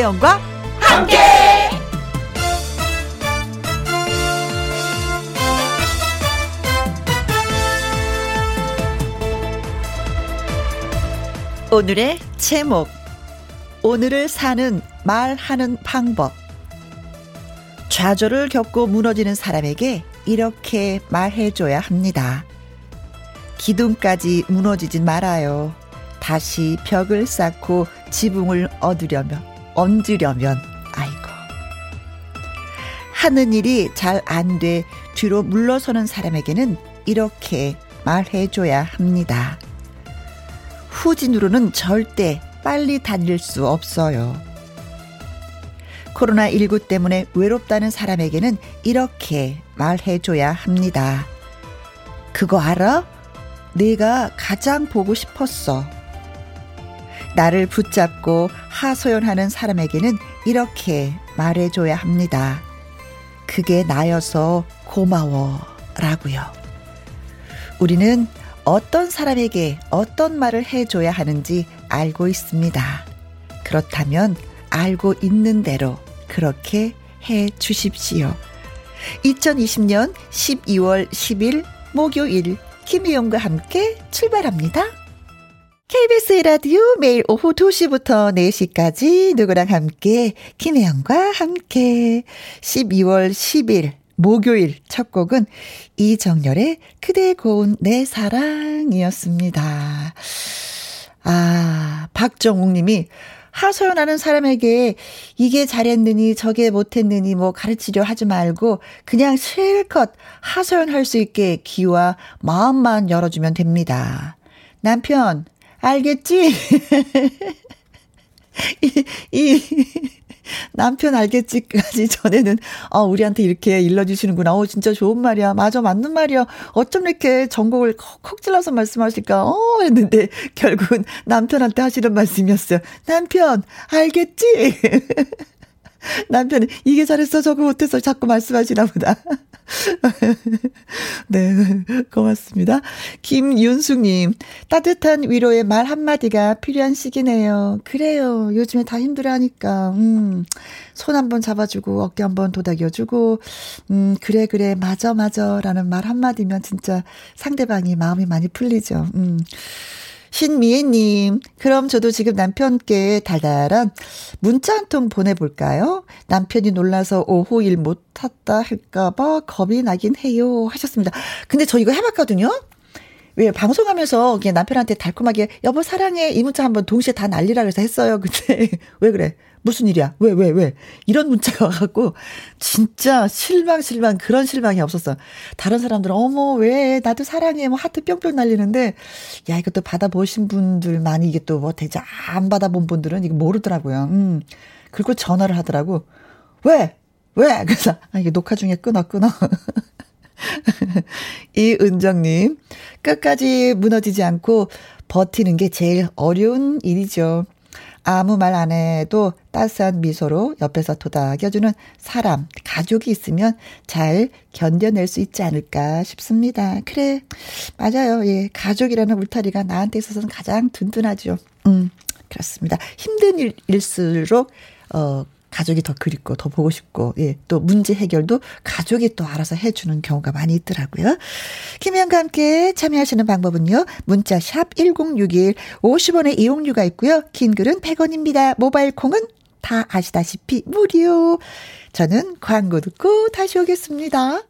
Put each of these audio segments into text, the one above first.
김혜영과 함께. 오늘의 제목 오늘을 사는 말하는 방법 좌절을 겪고 무너지는 사람에게 이렇게 말해줘야 합니다. 기둥까지 무너지진 말아요. 다시 벽을 쌓고 지붕을 얻으려면, 얹으려면, 아이고. 하는 일이 잘 안 돼 뒤로 물러서는 사람에게는 이렇게 말해줘야 합니다. 후진으로는 절대 빨리 달릴 수 없어요. 코로나19 때문에 외롭다는 사람에게는 이렇게 말해줘야 합니다. 그거 알아? 내가 가장 보고 싶었어. 나를 붙잡고 하소연하는 사람에게는 이렇게 말해줘야 합니다. 그게 나여서 고마워. 라고요. 우리는 어떤 사람에게 어떤 말을 해줘야 하는지 알고 있습니다. 그렇다면 알고 있는 대로 그렇게 해 주십시오. 2020년 12월 10일 목요일 김희영과 함께 출발합니다. KBS 라디오 매일 오후 2시부터 4시까지 누구랑 함께 김혜영과 함께 12월 10일 목요일 첫 곡은 이정열의 그대 고운 내 사랑이었습니다. 아, 박정욱 님이 하소연하는 사람에게 이게 잘했느니 저게 못했느니 뭐 가르치려 하지 말고 그냥 실컷 하소연할 수 있게 귀와 마음만 열어주면 됩니다. 남편, 알겠지? 이, 이, 남편 알겠지까지 전에는, 어, 우리한테 이렇게 일러주시는구나. 어, 진짜 좋은 말이야. 맞아, 맞는 말이야. 어쩜 이렇게 전곡을 콕콕 찔러서 말씀하실까? 어, 했는데, 결국은 남편한테 하시는 말씀이었어요. 남편, 알겠지? 남편은 이게 잘했어 저거 못해서 자꾸 말씀하시나 보다. 네, 고맙습니다. 김윤숙님, 따뜻한 위로의 말 한마디가 필요한 시기네요. 그래요. 요즘에 다 힘들어 하니까, 음, 손 한번 잡아주고, 어깨 한번 도닥여주고, 음, 그래, 그래, 맞아, 맞아. 라는 말 한마디면 진짜 상대방이 마음이 많이 풀리죠. 음. 신미애님, 그럼 저도 지금 남편께 달달한 문자 한 통 보내볼까요? 남편이 놀라서 오후 일 못했다 할까봐 겁이 나긴 해요. 하셨습니다. 근데 저 이거 해봤거든요? 왜 방송하면서 그냥 남편한테 달콤하게 여보 사랑해 이 문자 한번 동시에 다 날리라 그래서 했어요. 근데 왜 그래? 무슨 일이야? 왜, 왜, 왜? 이런 문자가 와갖고, 진짜 실망, 실망, 그런 실망이 없었어. 다른 사람들은, 어머, 왜, 나도 사랑해, 뭐, 하트 뿅뿅 날리는데, 야, 이것도 받아보신 분들 많이 이게 또 뭐, 대체 안 받아본 분들은 이거 모르더라고요. 음. 그리고 전화를 하더라고. 왜? 왜? 그래서, 아, 이게 녹화 중에 끊어, 끊어. 이은정님, 끝까지 무너지지 않고 버티는 게 제일 어려운 일이죠. 아무 말 안 해도 따스한 미소로 옆에서 도닥여주는 사람, 가족이 있으면 잘 견뎌낼 수 있지 않을까 싶습니다. 그래, 맞아요. 예, 가족이라는 울타리가 나한테 있어서는 가장 든든하죠. 음, 그렇습니다. 힘든 일, 일수록, 어, 가족이 더 그립고 더 보고 싶고 예, 또 문제 해결도 가족이 또 알아서 해주는 경우가 많이 있더라고요. 김혜영과 함께 참여하시는 방법은요. 문자 샵 1061, 50원의 이용료가 있고요. 긴 글은 100원입니다. 모바일 콩은 다 아시다시피 무료. 저는 광고 듣고 다시 오겠습니다.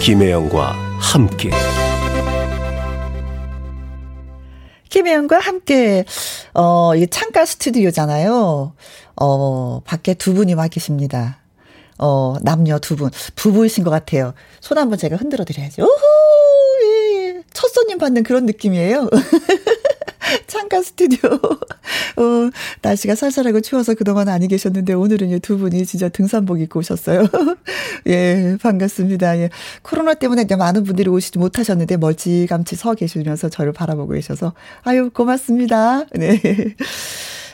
김혜영과 함께 김혜영과 함께, 어, 이게 창가 스튜디오잖아요. 어, 밖에 두 분이 와 계십니다. 어, 남녀 두 분. 부부이신 것 같아요. 손 한번 제가 흔들어 드려야죠. 오호! 예. 첫 손님 받는 그런 느낌이에요. 창가 스튜디오. 어, 날씨가 쌀쌀하고 추워서 그동안 아니 계셨는데 오늘은 두 분이 진짜 등산복 입고 오셨어요. 예, 반갑습니다. 예. 코로나 때문에 많은 분들이 오시지 못하셨는데 멀찌감치 서 계시면서 저를 바라보고 계셔서 아유, 고맙습니다. 네.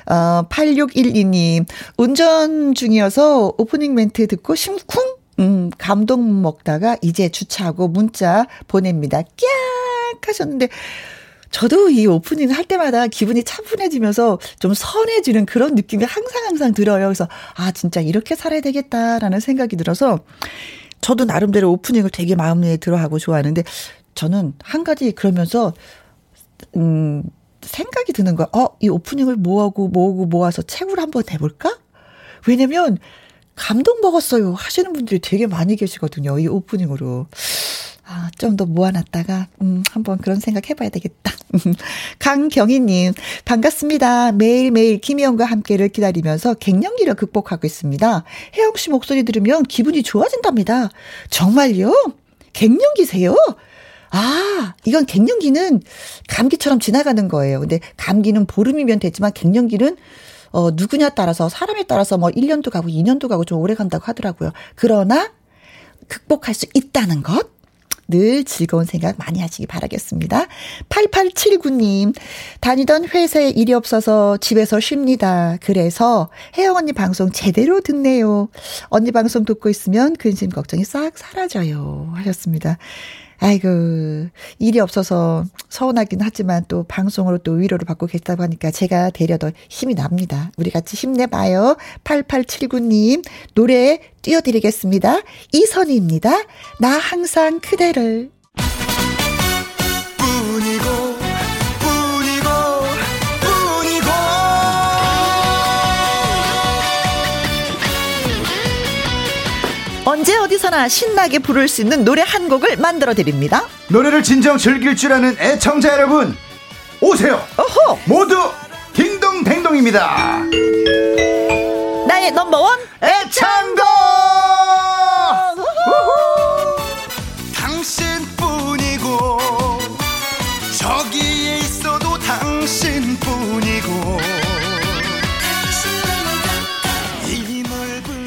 어, 8612님, 운전 중이어서 오프닝 멘트 듣고 심쿵? 음, 감동 먹다가 이제 주차하고 문자 보냅니다. 깍! 하셨는데, 저도 이 오프닝 할 때마다 기분이 차분해지면서 좀 선해지는 그런 느낌이 항상 항상 들어요. 그래서 아 진짜 이렇게 살아야 되겠다라는 생각이 들어서 저도 나름대로 오프닝을 되게 마음에 들어하고 좋아하는데 저는 한 가지 그러면서 음 생각이 드는 거야. 어, 이 오프닝을 뭐하고 뭐하고 모아서 책으로 한번 해볼까? 왜냐면 감동 먹었어요 하시는 분들이 되게 많이 계시거든요. 이 오프닝으로. 아, 좀 더 모아놨다가, 음, 한번 그런 생각 해봐야 되겠다. 강경희님, 반갑습니다. 매일매일 김희영과 함께를 기다리면서 갱년기를 극복하고 있습니다. 혜영 씨 목소리 들으면 기분이 좋아진답니다. 정말요? 갱년기세요? 아, 이건 갱년기는 감기처럼 지나가는 거예요. 근데 감기는 보름이면 되지만 갱년기는 어, 누구냐 따라서 사람에 따라서 뭐 1년도 가고 2년도 가고 좀 오래 간다고 하더라고요. 그러나 극복할 수 있다는 것. 늘 즐거운 생각 많이 하시기 바라겠습니다. 8879님, 다니던 회사에 일이 없어서 집에서 쉽니다. 그래서 혜영 언니 방송 제대로 듣네요. 언니 방송 듣고 있으면 근심 걱정이 싹 사라져요. 하셨습니다. 아이고, 일이 없어서 서운하긴 하지만 또 방송으로 또 위로를 받고 계시다고 하니까 제가 되려 더 힘이 납니다. 우리 같이 힘내봐요. 8879님, 노래 띄워드리겠습니다. 이선희입니다. 나 항상 그대를. 어디서나 신나게 부를 수 있는 노래 한 곡을 만들어 드립니다. 노래를 진정 즐길 줄 아는 애청자 여러분 오세요. 어허. 모두 딩동댕동입니다. 나의 넘버원 애창곡. 당신뿐이고 저기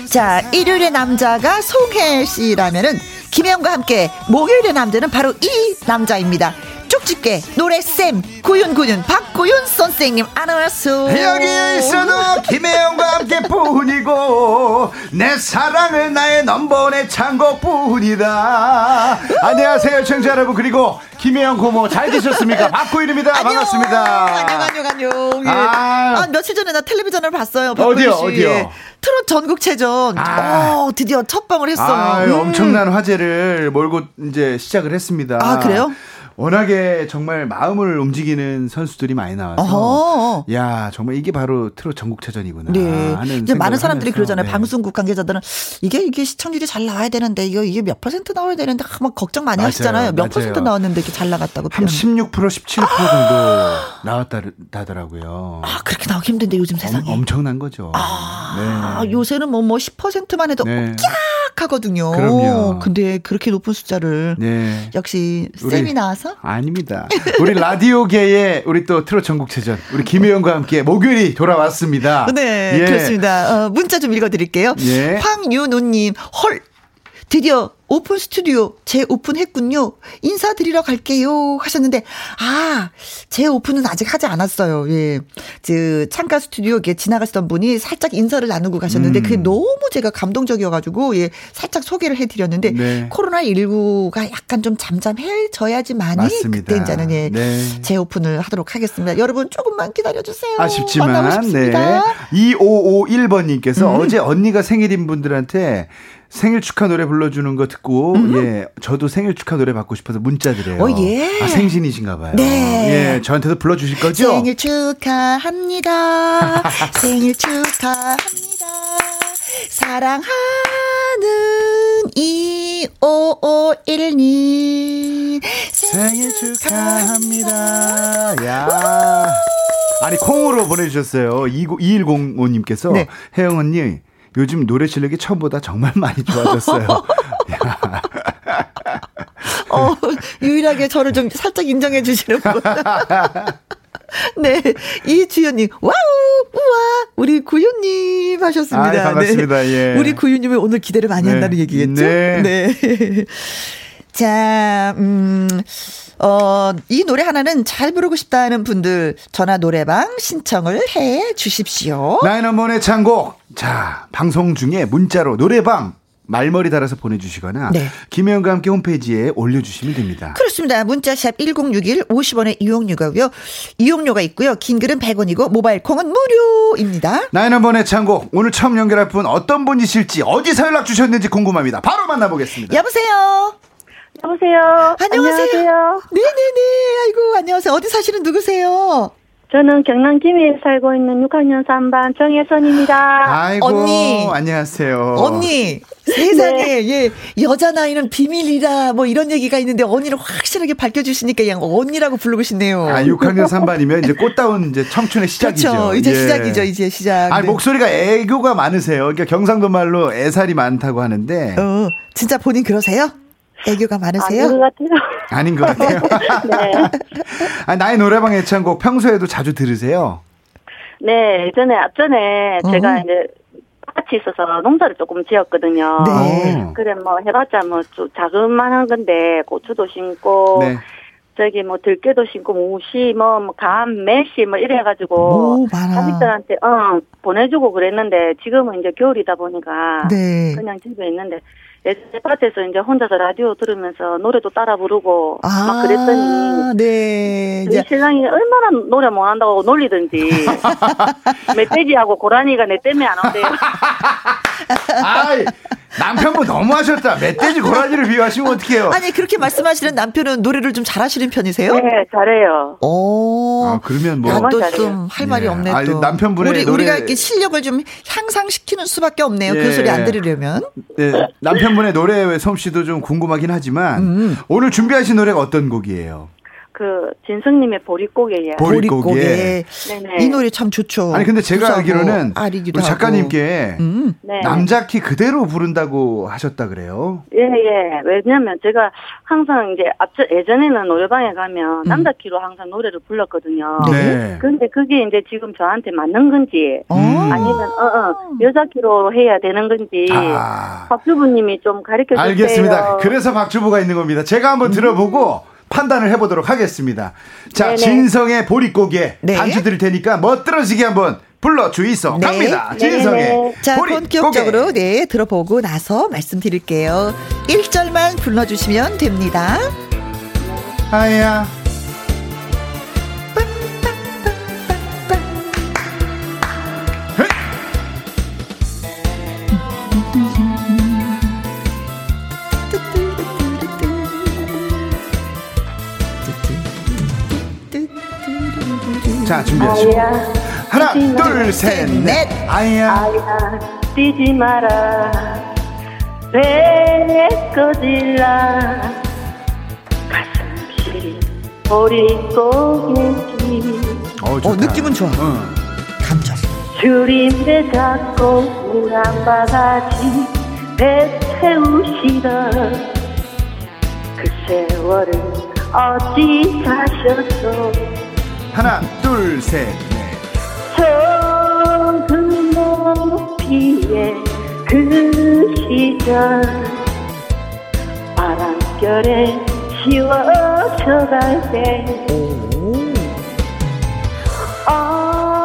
자, 일요일의 남자가 송혜 씨라면은 김혜영과 함께 목요일의 남자는 바로 이 남자입니다. 쪽집게 노래쌤 구윤구윤 박구윤 선생님 안녕하세요. 여기에 있어도 김혜영과 함께 뿐이고 내 사랑을 나의 넘버원의 창곡뿐이다. 안녕하세요 청자 여러분 그리고 김혜영 고모 잘 계셨습니까? 박구윤입니다. 안녕. 반갑습니다. 안녕 안녕 안녕. 예. 아. 아, 며칠 전에 나 텔레비전을 봤어요. 어디요. 어디요? 트롯 전국체전. 아. 어, 드디어 첫 방을 했어요. 아유, 음. 엄청난 화제를 몰고 이제 시작을 했습니다. 아, 그래요? 워낙에 정말 마음을 움직이는 선수들이 많이 나와서 어허. 야 정말 이게 바로 트롯 전국체전이구나. 네. 하는 이제 많은 사람들이 하면서, 그러잖아요. 네. 방송국 관계자들은 이게 이게 시청률이 잘 나와야 되는데 이거 이게 몇 퍼센트 나와야 되는데 아, 막 걱정 많이 맞아요. 하시잖아요. 몇 맞아요. 퍼센트 나왔는데 이렇게 잘 나갔다고. 한 표현. 16% 17% 정도 나왔다더라고요. 아 그렇게 나오기 힘든데 요즘 세상에. 엄, 청난 거죠. 아, 네. 요새는 뭐뭐 10%만 해도 네. 깍 하거든요. 그럼요. 근데 그렇게 높은 숫자를 네. 역시 쌤이 나와서 아닙니다. 우리 라디오계의 우리 또 트롯 전국체전 우리 김혜영과 함께 목요일이 돌아왔습니다. 네, 예. 그렇습니다. 어, 문자 좀 읽어드릴게요. 예. 황윤우님, 헐, 드디어 오픈 스튜디오 재오픈했군요. 인사드리러 갈게요. 하셨는데, 아, 재오픈은 아직 하지 않았어요. 예. 그, 창가 스튜디오에 지나가시던 분이 살짝 인사를 나누고 가셨는데, 음. 그게 너무 제가 감동적이어가지고, 예, 살짝 소개를 해드렸는데, 네. 코로나 19가 약간 좀 잠잠해져야지만이. 그때 이제는 예, 네. 재오픈을 하도록 하겠습니다. 여러분, 조금만 기다려주세요. 아쉽지만 네. 싶습니다. 2551번님께서 음. 어제 언니가 생일인 분들한테 생일 축하 노래 불러주는 거 듣고 예 저도 생일 축하 노래 받고 싶어서 문자 드려요. 어, 예. 아 생신이신가 봐요. 네. 예 저한테도 불러주실 거죠? 생일 축하합니다. 생일 축하합니다. 사랑하는 2551님 생일 축하합니다. 야. 아니 콩으로 보내주셨어요. 2105님께서 네. 혜영 언니 요즘 노래 실력이 처음보다 정말 많이 좋아졌어요. 어, 유일하게 저를 좀 살짝 인정해 주시는 분. 네. 이주연님, wow, 우와, 우리 구윤님 하셨습니다. 아이, 반갑습니다. 네. 예. 우리 구윤님이 오늘 기대를 많이 네. 한다는 얘기겠죠? 네. 자, 음, 어, 이 노래 하나는 잘 부르고 싶다는 분들 전화 노래방 신청을 해 주십시오. 나인원번의 창곡. 자, 방송 중에 문자로 노래방 말머리 달아서 보내주시거나 네. 김혜영과 함께 홈페이지에 올려주시면 됩니다. 그렇습니다. 문자샵 1061 50원의 이용료가고요. 이용료가 있고요. 긴 글은 100원이고 모바일 콩은 무료입니다. 나인 한 번의 창곡 오늘 처음 연결할 분 어떤 분이실지 어디서 연락 주셨는지 궁금합니다. 바로 만나보겠습니다. 여보세요. 여보세요. 안녕하세요. 네네네. 아이고 안녕하세요. 어디 사시는 누구세요? 저는 경남 김해에 살고 있는 6학년 3반 정혜선입니다. 아이고 언니. 안녕하세요. 언니 세상에 예 여자 나이는 비밀이다 뭐 이런 얘기가 있는데 언니를 확실하게 밝혀주시니까 그냥 언니라고 부르고 싶네요. 아 6학년 3반이면 이제 꽃다운 이제 청춘의 시작이죠. 그렇죠. 이제 예. 시작이죠. 이제 시작. 아 네. 목소리가 애교가 많으세요. 그러니까 경상도 말로 애살이 많다고 하는데 어 진짜 본인 그러세요? 애교가 많으세요? 아닌 것 같아요. 아닌 것 같아요. 네. 아, 나의 노래방 애창곡 평소에도 자주 들으세요? 네, 예전에 앞전에 어. 제가 이제 같이 있어서 농사를 조금 지었거든요. 네. 어. 그래 뭐 해봤자 뭐 좀 자그만한 건데 고추도 심고 네. 저기 뭐 들깨도 심고 무시 뭐감 매시 뭐 이래 가지고 오, 많아. 자식들한테 어 보내주고 그랬는데 지금은 이제 겨울이다 보니까 네. 그냥 집에 있는데 예전에 밭에서 이제 혼자서 라디오 들으면서 노래도 따라 부르고 막 그랬더니 아, 네. 이제 신랑이 얼마나 노래 못 한다고 놀리든지 멧돼지하고 고라니가 내 때문에 안 온대요. 아이, 남편분 너무하셨다. 멧돼지 고라니를 비유하시면 어떡해요. 아니 그렇게 말씀하시는 남편은 노래를 좀 잘하시는 편이세요? 네, 잘해요. 오. 아, 그러면 뭐. 정말 또 잘해요. 좀할 말이 예. 없네 아니, 또. 남편분의 우리 노래- 우리가 이렇게 실력을 좀 향상시키는 수밖에 없네요. 예. 그 소리 안 들으려면. 네, 남편분의 노래 솜씨도 좀 궁금하긴 하지만 음. 오늘 준비하신 노래가 어떤 곡이에요? 그 진성님의 보릿고개예요. 보- 보릿고개. 네네. 이 노래 참 좋죠. 아니 근데 제가 알기로는 우리. 작가님께 음. 네. 남자 키 그대로 부른다고 하셨다 그래요. 예, 예. 왜냐면 제가 항상 이제 앞서 예전에는 노래방에 가면 음. 남자 키로 항상 노래를 불렀거든요. 네. 근데 그게 이제 지금 저한테 맞는 건지 어. 음. 아니면 어, 어, 여자 키로 해야 되는 건지 아. 박주부님이 좀 가르쳐 주세요. 알겠습니다. 그래서 박주부가 있는 겁니다. 제가 한번 들어보고 판단을 해보도록 하겠습니다. 자, 네네. 진성의 보릿고개 네. 반주 드릴 테니까 멋들어지게 한번 불러 주이소. 네. 갑니다. 진성의 자. 본격적으로 네 들어보고 나서 말씀드릴게요. 1절만 불러주시면 됩니다. 아야. 자, 준비하시고. 아야, 하나, 뛰지 마라. 둘, 셋, 넷. 아야. 아야, 뛰지 마라. 배 꺼질라. 가슴 시린 보릿고개지. 어, 어, 좋다. 느낌은 좋아. 응. 감정. 줄임대 잡고 물한 바가지 배 태우시던 그 세월을 어찌 사셨어 하나, 둘, 셋, 넷. 저그 높이에 그 시절 바람결에 씌워져갈 때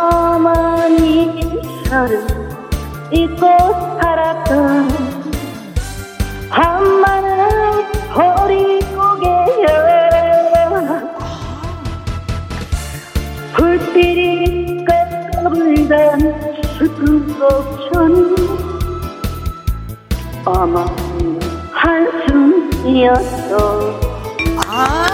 어머니 서를 잊고 살았던 한마는 보릿 불빛이 꺾어불던 수도촌 어머니 한숨이었어 아,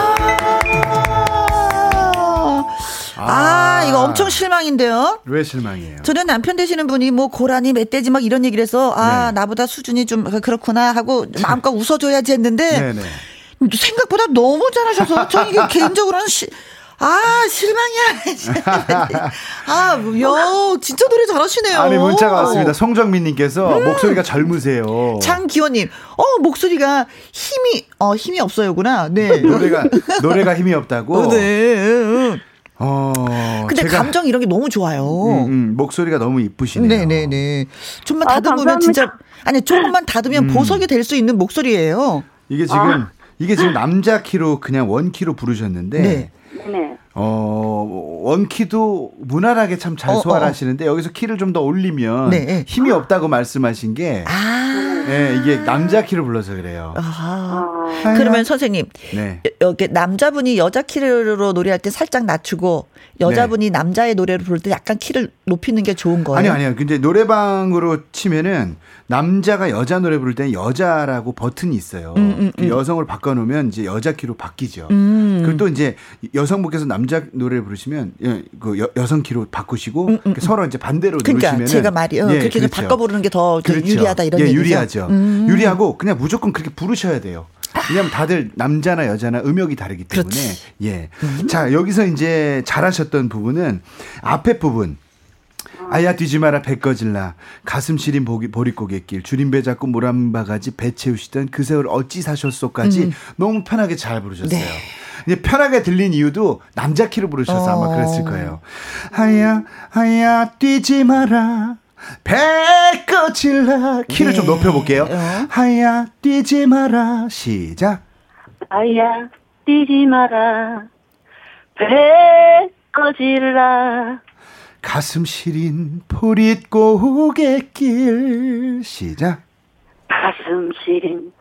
아, 이거 엄청 실망인데요. 왜 실망이에요? 저는 남편 되시는 분이 뭐 고라니 멧돼지 막 이런 얘기를 해서 아 네. 나보다 수준이 좀 그렇구나 하고 마음껏 웃어줘야지 했는데 네네. 생각보다 너무 잘하셔서 저 이게 개인적으로는 시, 아 실망이야. 아, 야 진짜 노래 잘하시네요. 아니 문자가 왔습니다. 송정민님께서 목소리가 젊으세요. 장기호님, 어 목소리가 힘이 어 힘이 없어요구나. 네. 노래가 노래가 힘이 없다고. 어, 네. 응. 어. 근데 제가- 감정 이런 게 너무 좋아요. 음, 음, 목소리가 너무 이쁘시네요. 네네네. 좀만 아, 다듬으면 진짜 감사합니다. 아니 조금만 다듬으면 음. 보석이 될 수 있는 목소리예요. 이게 지금 이게 지금 남자 키로 그냥 원 키로 부르셨는데 네. 네네 어, 원키도 무난하게 참잘 어, 소화를 어. 하시는데 여기서 키를 좀 더 올리면 네. 힘이 없다고 말씀하신 게 아. 예, 이게 남자 키로 불러서 그래요. 아. 그러면 선생님, 네. 여기 남자분이 여자 키로 노래할 때 살짝 낮추고 여자분이 네. 남자의 노래를 부를 때 약간 키를 높이는 게 좋은 거예요. 아니요, 아니요. 근데 노래방으로 치면은 남자가 여자 노래 부를 때는 여자라고 버튼이 있어요. 음, 그 여성을 바꿔놓으면 이제 여자 키로 바뀌죠. 음. 그리고 또 이제 여성분께서 남자 노래를 부르시면 예, 그 여, 여성 키로 바꾸시고 서로 이제 반대로 음, 그러니까 누르시면 제가 말이요. 그렇게 해서 바꿔 부르는 게더 유리하다 이런 예, 얘기죠. 유리하죠. 음. 유리하고 그냥 무조건 그렇게 부르셔야 돼요. 왜냐하면 다들 남자나 여자나 음역이 다르기 때문에 그렇지. 예. 자 여기서 이제 잘하셨던 부분은 앞에 부분. 아야 뛰지 마라 배 꺼질라 가슴 시린 보기, 보릿고갯길 줄임배 잡고 모란 바가지 배 채우시던 그 세월 어찌 사셨소까지 너무 편하게 잘 부르셨어요. 네. 이제 편하게 들린 이유도 남자 키로 부르셔서 어. 아마 그랬을 거예요. 하야 하야 뛰지 마라 배 꺼질라 키를 좀 네. 높여볼게요. 어. 하야 뛰지 마라 시작. 아야 뛰지 마라 배 꺼질라 가슴 시린 보릿고갯길 시작. 가슴 시린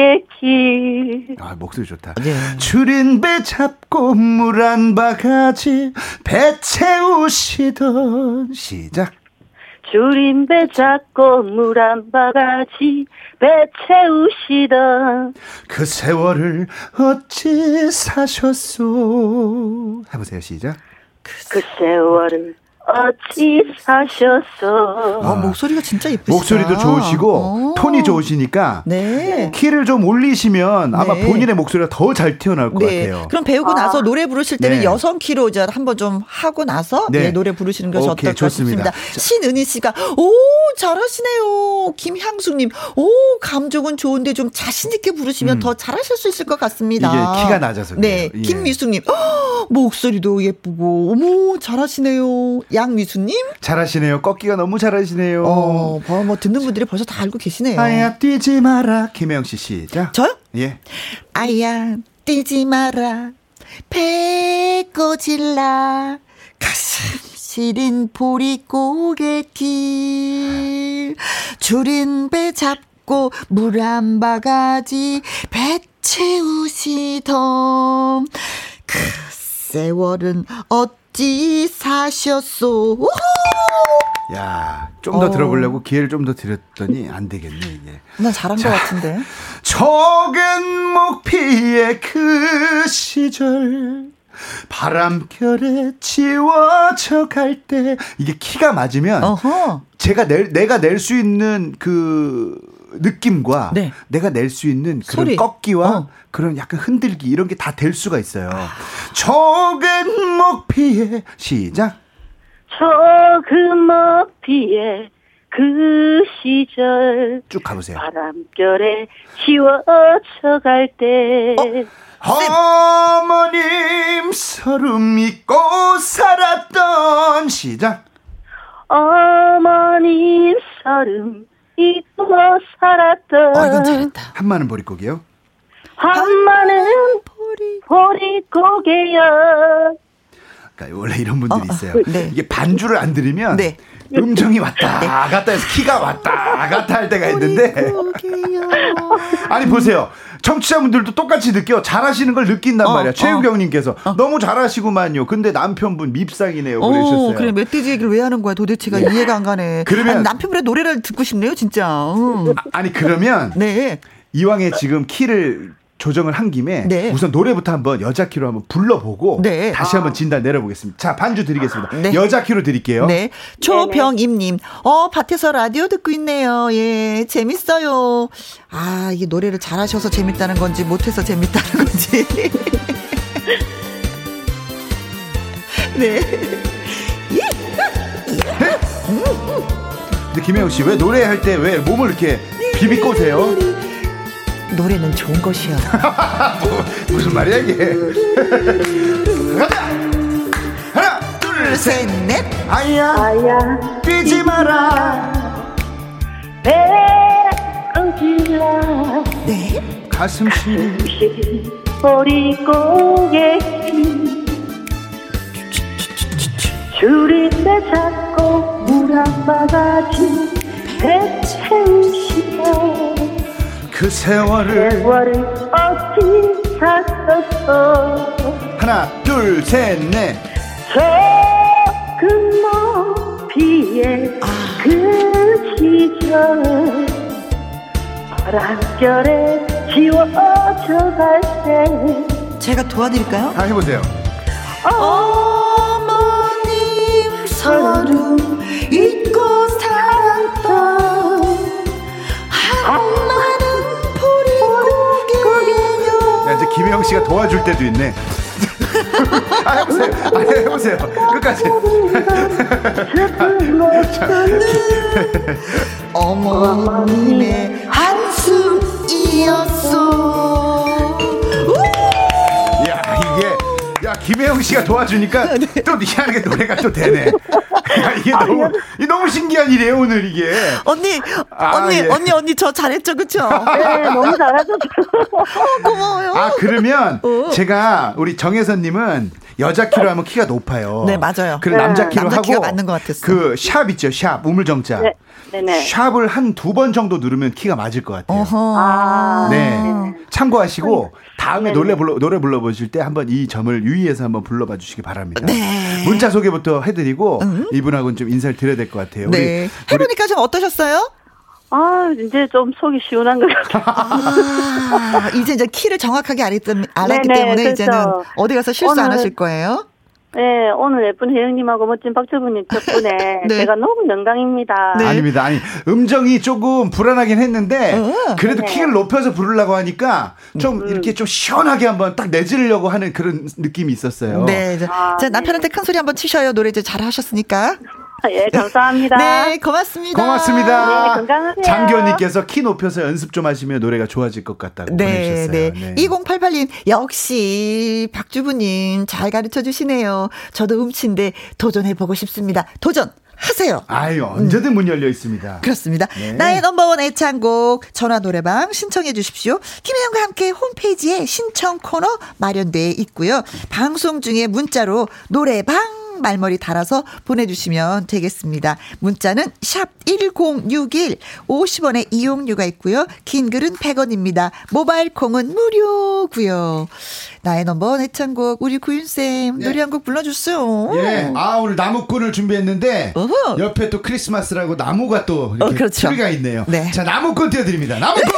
보릿고개길 아 목소리 좋다. 네. 줄인 배 잡고 물 한 바가지 배 채우시던 시작. 줄인 배 잡고 물 한 바가지 배 채우시던 그 세월을 어찌 사셨소? 해보세요 시작. 그 세월을 어찌 사셨어 어, 목소리가 진짜 예쁘시다. 목소리도 좋으시고 어. 톤이 좋으시니까 네. 키를 좀 올리시면 아마 네. 본인의 목소리가 더 잘 튀어나올 것 네. 같아요. 그럼 배우고 나서 노래 부르실 때는 네. 여성 키로 이제 한번 좀 하고 나서 네. 네, 노래 부르시는 것이 오케이, 어떨까 좋습니다. 싶습니다. 신은희 씨가 오 잘하시네요. 김향숙님 오 감정은 좋은데 좀 자신 있게 부르시면 더 잘하실 수 있을 것 같습니다. 음. 이게 키가 낮아서 네. 예. 김미숙님 헉, 목소리도 예쁘고 어머 잘하시네요. 양미수님 잘하시네요. 꺾기가 너무 잘하시네요. 어, 뭐, 뭐 듣는 분들이 벌써 다 알고 계시네요. 아야 뛰지 마라 김혜영 씨 시작. 저요? 예. 아야 뛰지 마라 배 꺼질라 가슴 시린 보릿고개길 줄인 배 잡고 물 한 바가지 배 채우시던 그 세월은 어찌 사셨소 우후! 야, 좀더 어. 들어보려고 기회를 좀 더 드렸더니 안 되겠네, 이게. 난 잘한 것 같은데 적은 목피의 그 시절 바람결에 지워져 갈 때 이게 키가 맞으면 어허 제가 낼 내가 낼 수 있는 그 느낌과 네. 내가 낼 수 있는 그런 소리. 꺾기와 어. 그런 약간 흔들기 이런 게 다 될 수가 있어요. 적은 목피의 시작. 조금 먹피에 그 시절 쭉 가보세요. 바람결에 지워져 갈 때 어머님 서름 잊고 살았던 시작. 어머님 서름 잊고 살았던 어 이건 잘했다 한마는 보릿고기요. 한마는 보리 보릿고개여 그러니까 원래 이런 분들이 있어요. 네. 이게 반주를 안 들으면 네. 음정이 왔다 갔다 해서 키가 왔다 갔다 할 때가 있는데 아니 보세요. 청취자분들도 똑같이 느껴 잘하시는 걸 느낀단 어, 말이야. 어. 최우경님께서 너무 잘하시구만요. 근데 남편분 밉상이네요. 그러셨어요. 어, 그래 멧돼지 얘기를 왜 하는 거야 도대체가 이해가 안 가네. 그러면- 아니, 남편분의 노래를 듣고 싶네요 진짜. 음. 아니 그러면 네. 이왕에 지금 키를 조정을 한 김에 네. 우선 노래부터 한번 여자 키로 한번 불러보고 네. 다시 한번 진단 내려보겠습니다. 자 반주 드리겠습니다. 네. 여자 키로 드릴게요. 네. 조병임님, 어, 밭에서 라디오 듣고 있네요. 예, 재밌어요. 아, 이게 노래를 잘하셔서 재밌다는 건지, 못해서 재밌다는 건지. 네. 근데 김혜영 씨 왜 노래할 때 왜 몸을 이렇게 비비꼬세요? 노래는 좋은 것이야. 무슨 말이야 이게? 가자. 하나, 둘, 셋. 셋, 넷. 아야, 아야 뛰지 마라. 배 엉질라 네. 가슴 시 보릿고개길 줄임배 잡고 물한 바가지 배 채우시 그 세월을 세월을 어찌 샀었어? 하나 둘 셋 넷. 저 금 높이에 그 시절 바람결에 지워져 갈때. 제가 도와드릴까요? 다 해보세요. 어머님 서로 잊고 살았던 한마 김혜영 씨가 도와줄 때도 있네. 아 해보세요. 아 해보세요. 끝까지. 어머님의 한숨이었어 야 이게 야 김혜영 씨가 도와주니까 또 희한하게 노래가 또 되네 야, 이게 너무 이 너무 신기한 일이에요 오늘 이게 언니 아, 언니 예. 언니 언니 저 잘했죠 그쵸? 네, 너무 잘하셨어요. 고마워요 아 그러면 어. 제가 우리 정혜선님은 여자 키로 하면 키가 높아요. 네, 맞아요. 그럼 남자 키로 남자 하고 키가 맞는 것 같았어. 그 샵 있죠, 샵 우물정자. 네, 네네. 샵을 한 두 번 정도 누르면 키가 맞을 것 같아요. 어허. 아, 네, 참고하시고 다음에 네네. 노래 불러 노래 불러보실 때 한번 이 점을 유의해서 한번 불러봐 주시기 바랍니다. 네. 문자 소개부터 해드리고 이분하고는 좀 인사를 드려야 될 것 같아요. 우리- 네. 해보니까 좀 어떠셨어요? 아, 이제 좀 속이 시원한 것 같아요. 아, 이제 이제 키를 정확하게 알았기, 알았기 네네, 때문에 그렇죠. 이제는 어디 가서 실수 안 하실 거예요. 네, 오늘 예쁜 혜영님하고 멋진 박철부님 덕분에 네. 제가 너무 영광입니다. 네. 아닙니다. 아니 음정이 조금 불안하긴 했는데 어. 그래도 네. 키를 높여서 부르려고 하니까 좀 음. 이렇게 좀 시원하게 한번 딱 내지르려고 하는 그런 느낌이 있었어요. 네. 아, 자, 네. 남편한테 큰 소리 한번 치셔요. 노래 이제 잘 하셨으니까. 예, 감사합니다. 네, 고맙습니다. 고맙습니다. 네, 건강하세요. 장교님께서 키 높여서 연습 좀 하시면 노래가 좋아질 것 같다고 네, 보내주셨어요. 네. 2088님, 역시 박주부님 잘 가르쳐 주시네요. 저도 음치인데 도전해보고 싶습니다. 도전! 하세요. 아유 언제든 문 열려 있습니다. 그렇습니다. 네. 나의 넘버원 애창곡 전화 노래방 신청해 주십시오. 김혜영과 함께 홈페이지에 신청 코너 마련돼 있고요. 방송 중에 문자로 노래방 말머리 달아서 보내주시면 되겠습니다. 문자는 샵 1061, 50원의 이용료가 있고요. 긴 글은 100원입니다. 모바일 콩은 무료고요. 나의 넘버원 애창곡 우리 구윤쌤 노래 한곡 불러주세요. 예, 아 오늘 나무꾼을 준비했는데 어허. 옆에 또 크리스마스라고 나무가 또 이렇게 어, 그렇죠. 소리가 있네요. 네. 자 나무꾼 띄워드립니다. 나무꾼.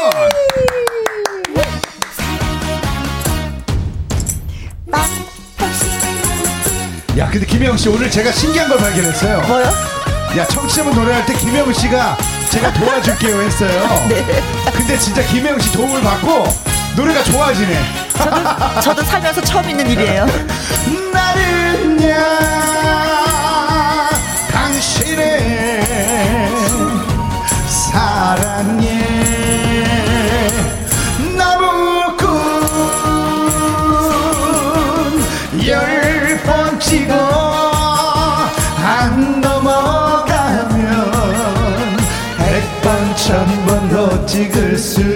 야, 근데 김혜영 씨 오늘 제가 신기한 걸 발견했어요. 뭐요? 야, 청취자분 노래할 때 김혜영 씨가 제가 도와줄게요 했어요. 네. 근데 진짜 김혜영 씨 도움을 받고 노래가 좋아지네. 저도, 저도 살면서 처음 있는 일이에요. 나는야 당신의 사랑 찍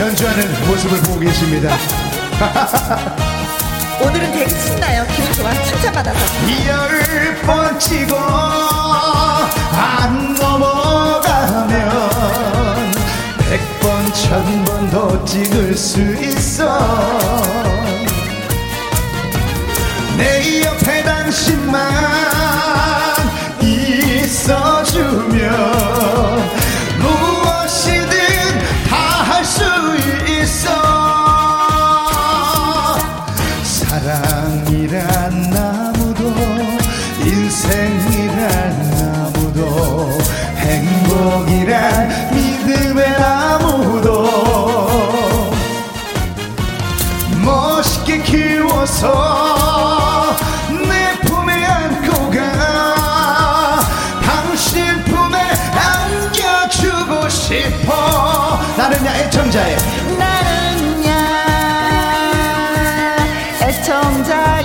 연주하는 모습을 보고 계십니다. 오늘은 되게 신나요. 기분 좋아. 칭찬받아서. 열번 치고 안 넘어가면 백 번 천번도 찍을 수 있어 내 옆에 당신만 있어주면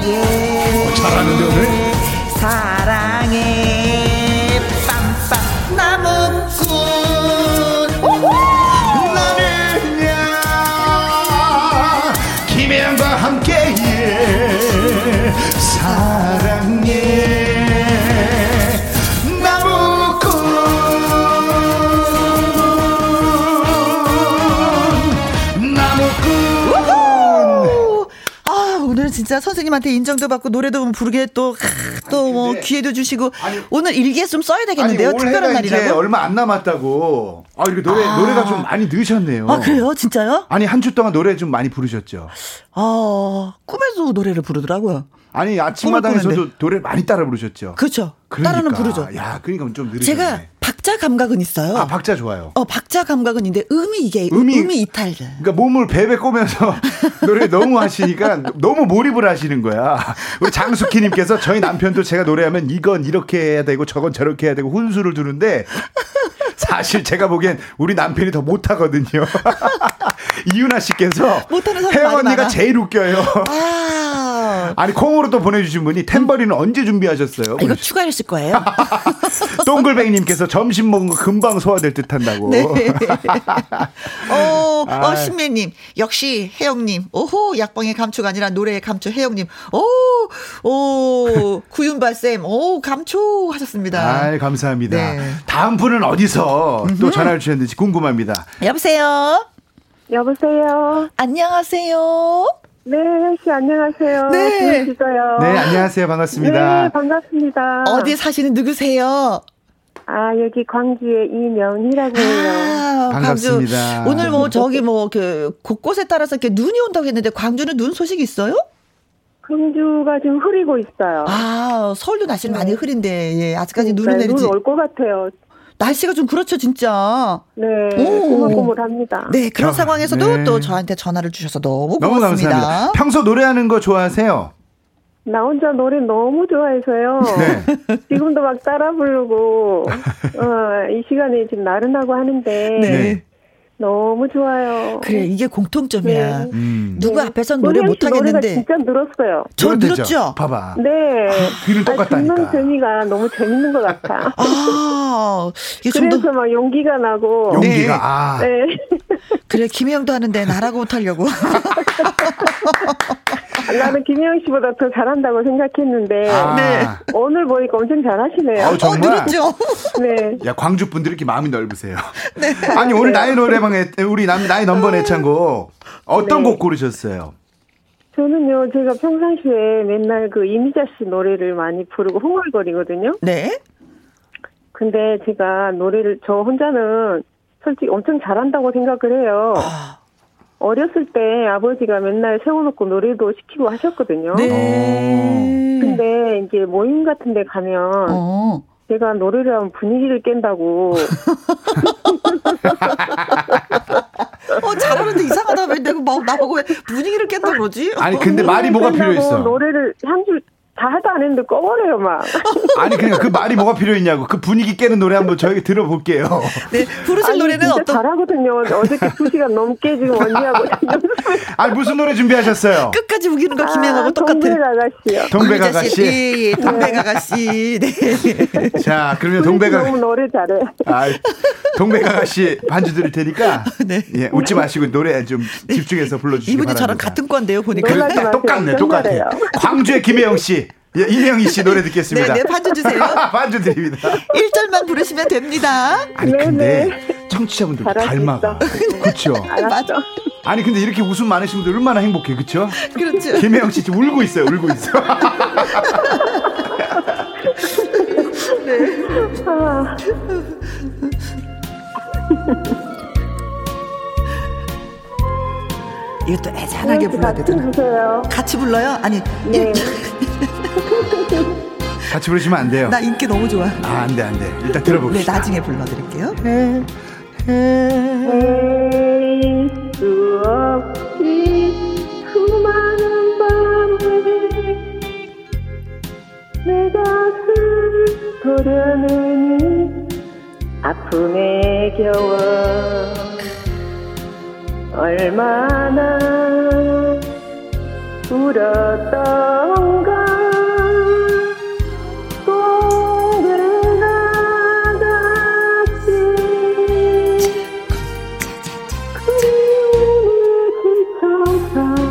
애청자의 잘하는데 오늘? 사랑의 빰빰 나무꾼. 나는야 김혜영과 함께 사랑해 진짜 선생님한테 인정도 받고 노래도 부르게 또, 또 뭐 기회도 주시고. 아니, 오늘 일기에 좀 써야 되겠는데요? 아니, 특별한 날이라고? 얼마 안 남았다고. 아, 이렇게 노래, 아. 노래가 좀 많이 늦으셨네요. 아, 그래요? 진짜요? 아니, 한 주 동안 노래 좀 많이 부르셨죠? 아, 꿈에서 노래를 부르더라고요. 아니, 아침마당에서도. 노래 많이 따라 부르셨죠? 그렇죠. 그러니까. 따라는 부르죠. 야, 그러니까 좀 느리셨네. 제가 박자 감각은 있어요. 아, 박자 좋아요. 어, 박자 감각은 있는데 음이 이게 음이- 음이, 이탈. 그러니까 몸을 베베 꼬면서 노래 너무 하시니까 너무 몰입을 하시는 거야. 우리 장숙희님께서 저희 남편도 제가 노래하면 이건 이렇게 해야 되고 저건 저렇게 해야 되고 훈수를 두는데 사실 제가 보기엔 우리 남편이 더 못하거든요. 이윤아 씨께서 혜영 언니가 많아. 제일 웃겨요. 아. 아니 콩으로 또 보내주신 분이 템버리는 언제 준비하셨어요? 아, 이거 추가했을 거예요. 동글뱅이님께서 점심 먹은 거 금방 소화될 듯한다고. 네. 어, 아. 어, 신매님. 역시 혜영님. 오호, 약방의 감초가 아니라 노래의 감초 혜영님. 오, 오, 구윤발 쌤. 오, 감초 하셨습니다. 아, 감사합니다. 네. 다음 분은 어디서 또 전화를 주셨는지 궁금합니다. 여보세요? 여보세요. 안녕하세요? 네, 씨 안녕하세요. 네. 김혜지도요. 네, 안녕하세요. 반갑습니다. 네, 반갑습니다. 어디 사시는 누구세요? 아, 여기 광주의 이명희라고 해요. 아, 반갑습니다. 광주. 오늘 뭐 저기 뭐 그 곳곳에 따라서 이렇게 눈이 온다고 했는데 광주는 눈 소식 있어요? 광주가 지금 흐리고 있어요. 아, 서울도 날씨는 많이 흐린데 예, 아직까지 눈이 네, 내리지. 눈올 것 같아요. 날씨가 좀 그렇죠, 진짜. 네, 오. 꾸물꾸물합니다. 네, 그런 아, 상황에서도 네. 또 저한테 전화를 주셔서 너무 너무 고맙습니다. 감사합니다. 평소 노래하는 거 좋아하세요? 나 혼자 노래 너무 좋아해서요. 네. 지금도 막 따라 부르고, 어, 이 시간에 지금 나른하고 하는데, 네. 너무 좋아요. 그래, 이게 공통점이야. 네. 음. 누구 앞에선 노래 못 하겠는데 진짜 늘었어요. 저. 늘었죠? 봐봐. 네. 귀는 아, 똑같다니까. 듣는 재미가 너무 재밌는 것 같아. 아, 그래서 더 막 용기가 나고. 용기가 네. 아. 네. 그래 김혜영도 하는데 나라고 못하려고. 나는 김혜영 씨보다 더 잘한다고 생각했는데 아. 네. 오늘 보니까 엄청 잘하시네요. 어, 정말. 어, 늘었죠? 네. 야 광주 분들이 이렇게 마음이 넓으세요. 아니 오늘 나의 노래방에 우리 남 나의 넘버 애창곡 어떤 네. 곡 고르셨어요? 저는요, 제가 평상시에 맨날 그 이미자 씨 노래를 많이 부르고 흥얼거리거든요. 네. 근데 제가 노래를 저 혼자는 솔직히 엄청 잘한다고 생각을 해요. 아, 어렸을 때 아버지가 맨날 세워놓고 노래도 시키고 하셨거든요. 네. 근데 이제 모임 같은 데 가면 어. 제가 노래를 하면 분위기를 깬다고. 어, 잘하는데 이상하다. 왜 내가 막 나보고 왜 분위기를 깬다 그러지? 아니 근데 말이 뭐가 깬다고 필요했어? 노래를 한 줄 다 하도 안 했는데 꺼버려요, 막. 아니 그러니까 그 말이 뭐가 필요했냐고 그 분위기 깨는 노래 한번 저에게 들어볼게요. 네, 부르실 아니, 노래는 진짜 어떤 잘하거든요. 어저께 두 시간 넘게 지금 언니하고. 아니 무슨 노래 준비하셨어요? 끝까지 우기는 거 김혜영하고 아, 똑같아. 동백 아가씨요. 동백 아가씨. 예, 예, 동백 아가씨. 네. 자 그러면 동백 너무 아가씨. 노래 잘해. 아, 동백 아가씨 반주 드릴 테니까 네. 예, 웃지 마시고 노래 좀 집중해서 불러주시기 이분이 바랍니다. 저랑 같은 과인데요, 보니까. 똑같네, 똑같아. 정말이에요. 광주의 김혜영 씨, 예, 이명희 씨 노래 듣겠습니다. 네, 네, 반주 주세요. 반주 드립니다. 1절만 부르시면 됩니다. 아니 네, 근데 청취자분들 잘할 수 닮아가. 그렇죠. 알았어. 아니 근데 이렇게 웃음 많으신 분들 얼마나 행복해, 그렇죠? 그렇죠. 김혜영 씨 지금 울고 있어요, 울고 있어. 아, 이것도 애잔하게 불러야 같이 되잖아. 주세요. 같이 불러요? 아니, 네. 같이 부르시면 안 돼요. 나 인기 너무 좋아. 아, 안 돼, 안 돼. 일단 네, 들어봅시다. 나중에 불러드릴게요. 도려내니 아픔에 겨워 얼마나 울었던가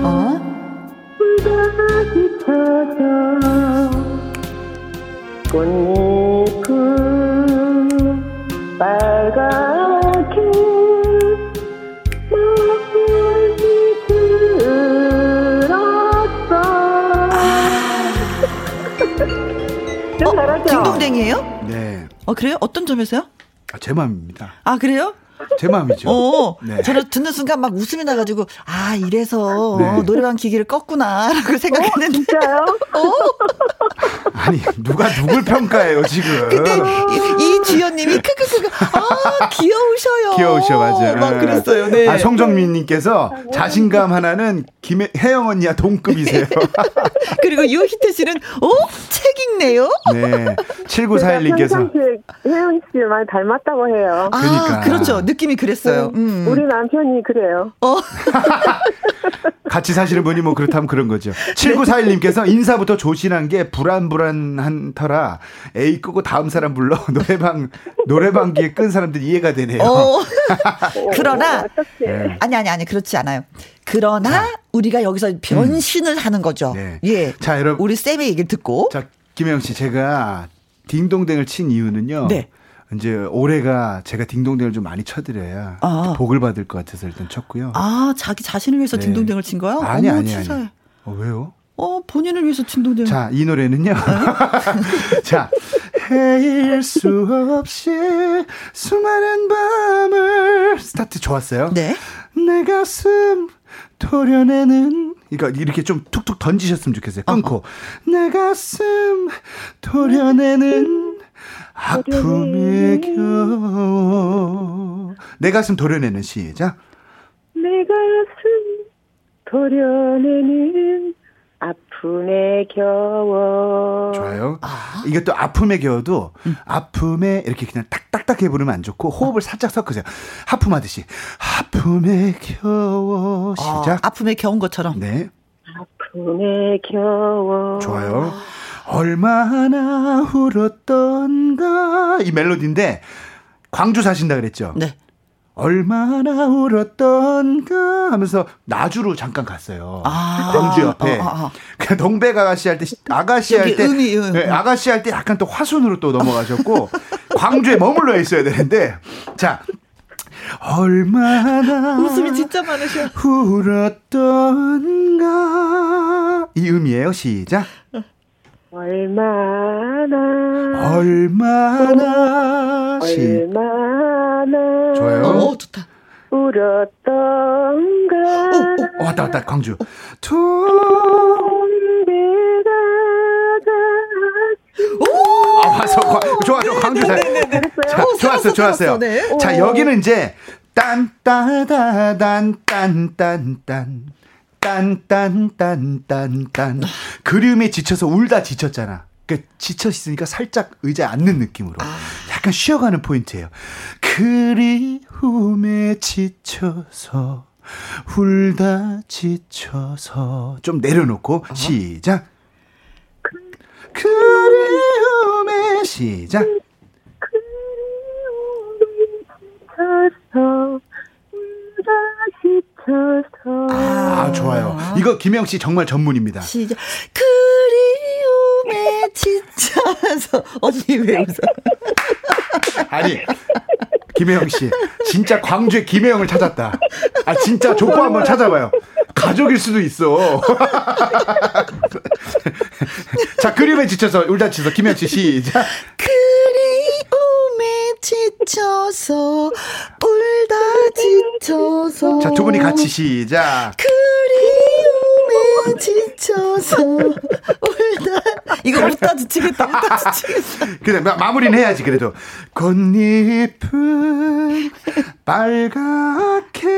어? 꽃잎 딩동댕이에요? 네. 어, 그래요? 어떤 점에서요? 아, 제 마음입니다. 아, 그래요? 제 마음이죠. 어, 네. 저는 듣는 순간 막 웃음이 나가지고, 아, 이래서 네. 노래방 기기를 껐구나라고 생각했는데. 진짜요? 아니, 누가 누굴 평가해요, 지금. 근데 이, 이 주연님이 크크크크, 아, 귀여우셔요. 귀여우셔, 맞아요. 막 그랬어요, 네. 아, 송정민님께서 자신감 하나는 김혜 영 언니와 동급이세요. 그리고 유희태 씨는, 어? 책 읽네요? 네. 제가 7941님께서. 평상시에 혜연 씨 많이 닮았다고 해요. 아, 그러니까. 그렇죠. 느낌이 그랬어요. 음. 우리 남편이 그래요. 어, 같이 사시는 분이 뭐 그렇다면 그런 거죠. 7941님께서 인사부터 조신한 게 불안불안 한 터라 에이 끄고 다음 사람 불러 노래방, 노래방 기에 끈 사람들 이해가 되네요. 어. 그러나, 어떡해. 네. 아니, 아니, 아니, 그렇지 않아요. 그러나, 우리가 여기서 변신을 하는 거죠. 네. 예. 자, 여러분. 우리 쌤의 얘기를 듣고. 자, 김혜영 씨, 제가 딩동댕을 친 이유는요. 네. 이제 올해가 제가 딩동댕을 좀 많이 쳐드려야 아. 복을 받을 것 같아서 일단 쳤고요. 아, 자기 자신을 위해서 네. 딩동댕을 친 거야? 아니, 어머, 아니, 아니. 치사해. 어, 왜요? 어, 본인을 위해서 딩동댕. 자, 이 노래는요. 자, 헤일 수 없이 수많은 밤을 스타트 좋았어요. 네. 내 가슴 도려내는 그러니까 이렇게 좀 툭툭 던지셨으면 좋겠어요. 끊고 내 가슴 도려내는 아픔에 겨워 내 가슴 도려내는 시작. 내 가슴 도려내는 아픔에 겨워. 좋아요. 이게 또 아픔에 겨워도 아픔에 이렇게 그냥 딱딱딱해 부르면 안 좋고 호흡을 살짝 섞으세요. 하품하듯이 아픔에 겨워 시작. 아, 아픔에 겨운 것처럼. 네. 아픔에 겨워. 좋아요. 얼마나 울었던가 이 멜로디인데 광주 사신다 그랬죠. 네. 얼마나 울었던가 하면서 나주로 잠깐 갔어요. 아. 광주 옆에. 어, 어, 어. 그 동백 아가씨 할 때 아가씨 할 때 음이, 음. 네, 아가씨 할 때 약간 또 화순으로 또 넘어가셨고 광주에 머물러 있어야 되는데 자 얼마나 웃음이 진짜 많으셔. 울었던가 이 음이에요 시작 얼마나 얼마나 시 얼마나 좋아요. 어, 좋다. 울었던가 어, 왔다 왔다 광주. 도 내가 아, 와서 과- 좋아 좋아 광주 잘. 자, 어, 좋았어 살았어, 좋았어요. 네. 자 여기는 이제 딴따다단딴딴딴. 딴 딴딴딴딴. 그림에 지쳐서 울다 지쳤잖아. 그 지쳐 있으니까 살짝 의자에 앉는 느낌으로 약간 쉬어가는 포인트예요. 그리움에 지쳐서 울다 지쳐서 좀 내려놓고 시작. 그리움에 시작. 지쳐서 울다 지쳐서 아 좋아요. 이거 김영 씨 정말 전문입니다. 시작. 그리움에 지쳐서. 언니 왜 웃어? 아니 김혜영 씨 진짜 광주에 김혜영을 찾았다. 아 진짜 족보 한번 찾아봐요. 가족일 수도 있어. 자 그림에 지쳐서 울다 지쳐 김혜영 씨 시작. 그리움에 지쳐서 울다 지쳐서 자 두 분이 같이 시작. 지쳐서 울다. 이거 웃다 지치겠다. 웃다 지치겠다. 그래 마무리는 해야지 그래도 꽃잎은 빨갛게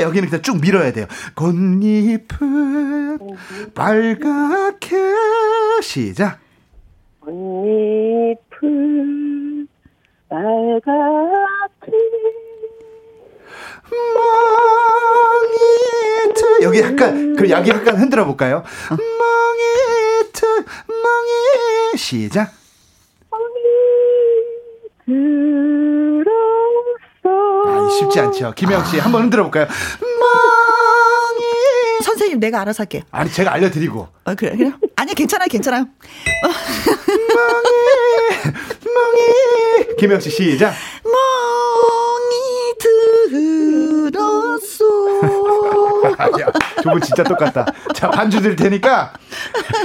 여기는 그냥 쭉 밀어야 돼요. 꽃잎은 빨갛게 시작. 꽃잎은 빨갛게 멍이트 여기 약간 그 여기 약간 흔들어 볼까요? 멍이트 멍이 시작. 들었어. 아, 쉽지 않죠. 김영 씨 한번 흔들어 볼까요? 멍이 선생님 내가 알아서 할게. 아니 제가 알려드리고 어, 그래, 그래. 아니야, 괜찮아요, 괜찮아요. 멍이 김영 씨 시작. 멍이 들었어. 아니야. 두분 진짜 똑같다. 자, 반주 드릴 테니까